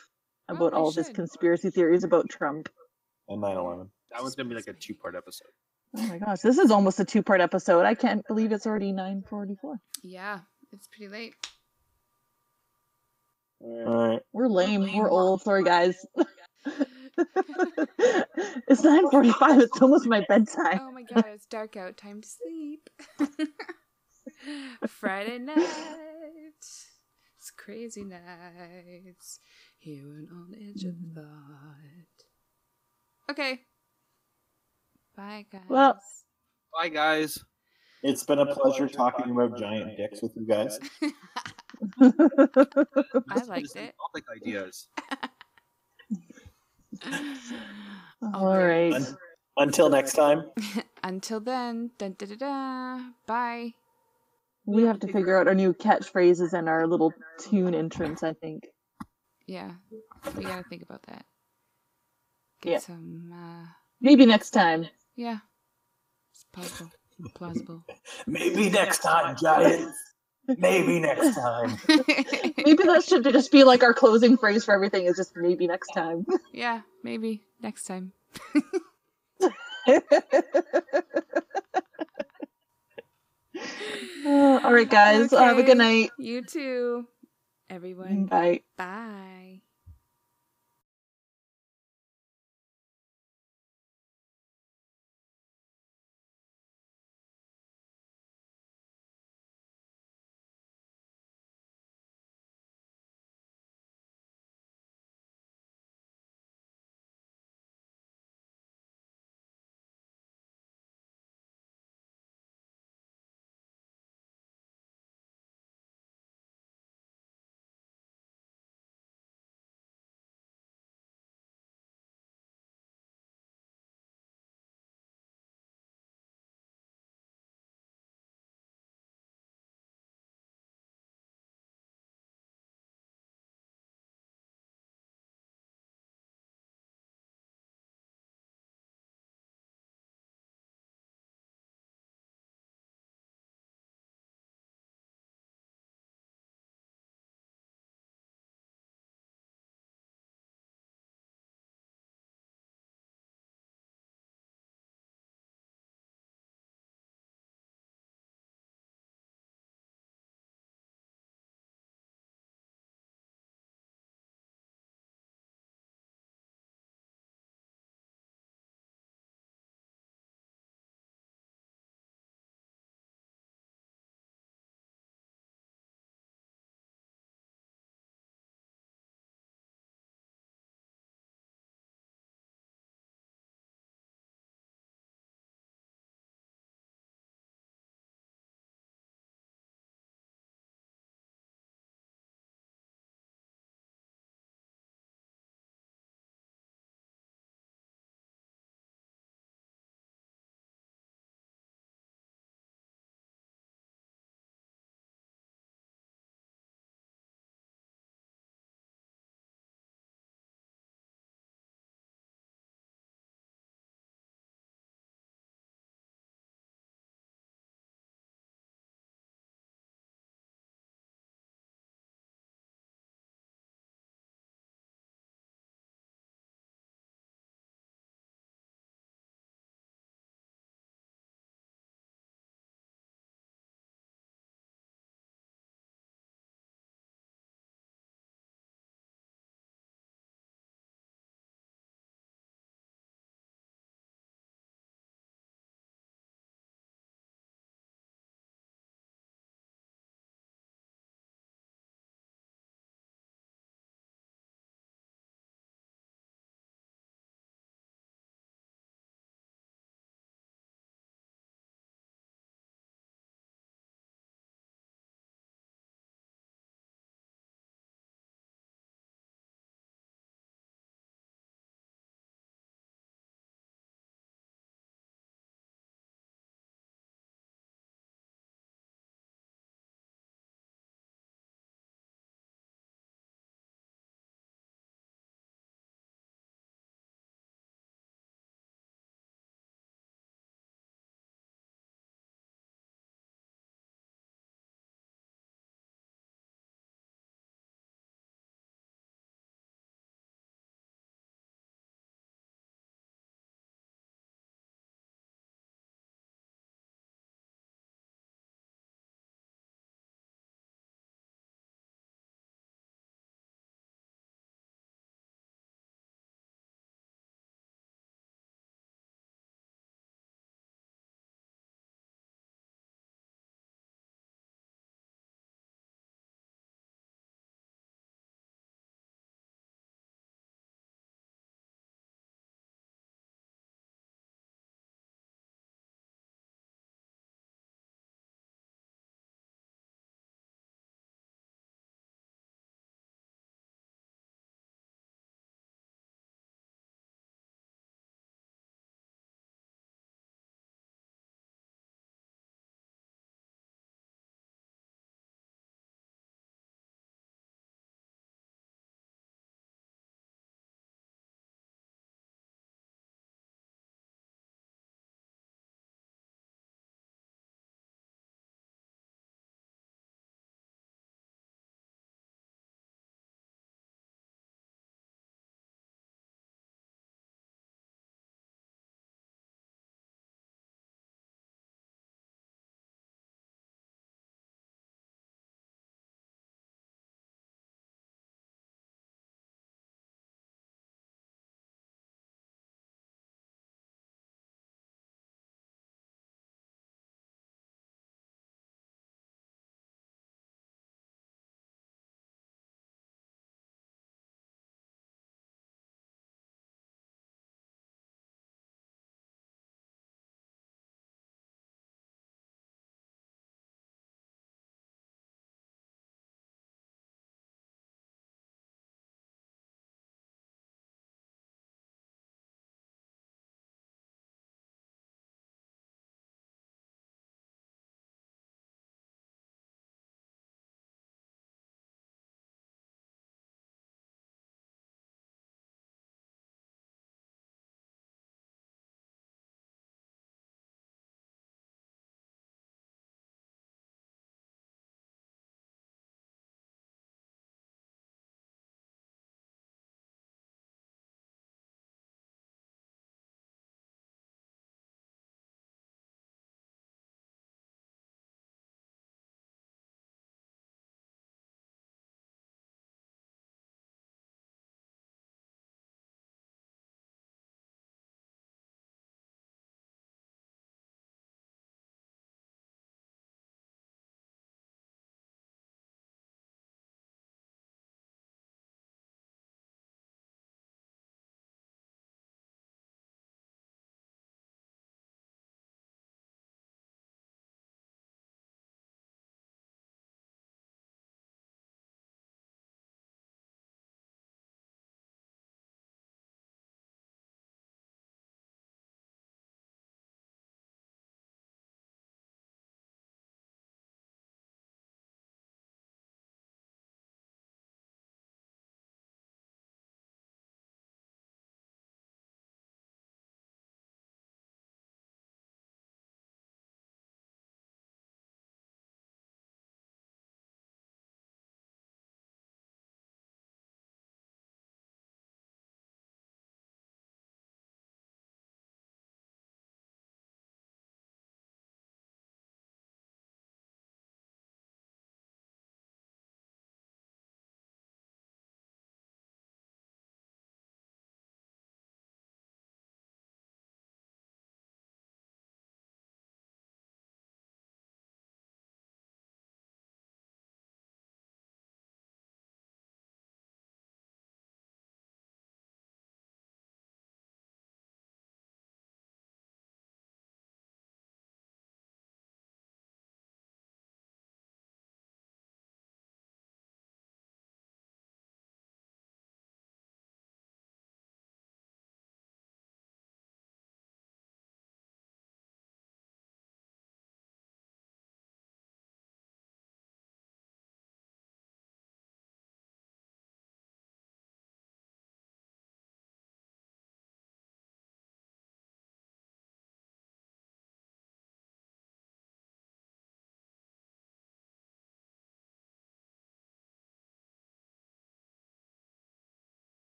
Oh, about I all of his conspiracy theories about Trump. and 9/11. That one's gonna be like a two-part episode. Oh my gosh, this is almost a two-part episode. I can't believe it's already 9:44. Yeah, it's pretty late. All right. We're lame. We're old. Sorry, guys. it's 9:45. It's almost my bedtime. Oh my god, it's dark out. Time to sleep. Friday night. It's crazy nights. Here and on the edge of thought. Mm-hmm. Okay. Bye, guys. Well- Bye, guys. It's been a pleasure talking about giant dicks with you guys. I liked Just it. Topic ideas. All right. Un- Until next time. Until then, dun, da, da, da, bye. We have to figure out our new catchphrases and our little tune entrance, I think. Yeah, we gotta think about that. Get Yeah. some, uh, Maybe next time. Yeah. It's possible. Plausible. Maybe next time, giants. Maybe next time. Maybe that should just be like our closing phrase for everything is just maybe next time. yeah, maybe next time. Uh, all right, guys. Have a good night. You too, everyone. Bye. Bye.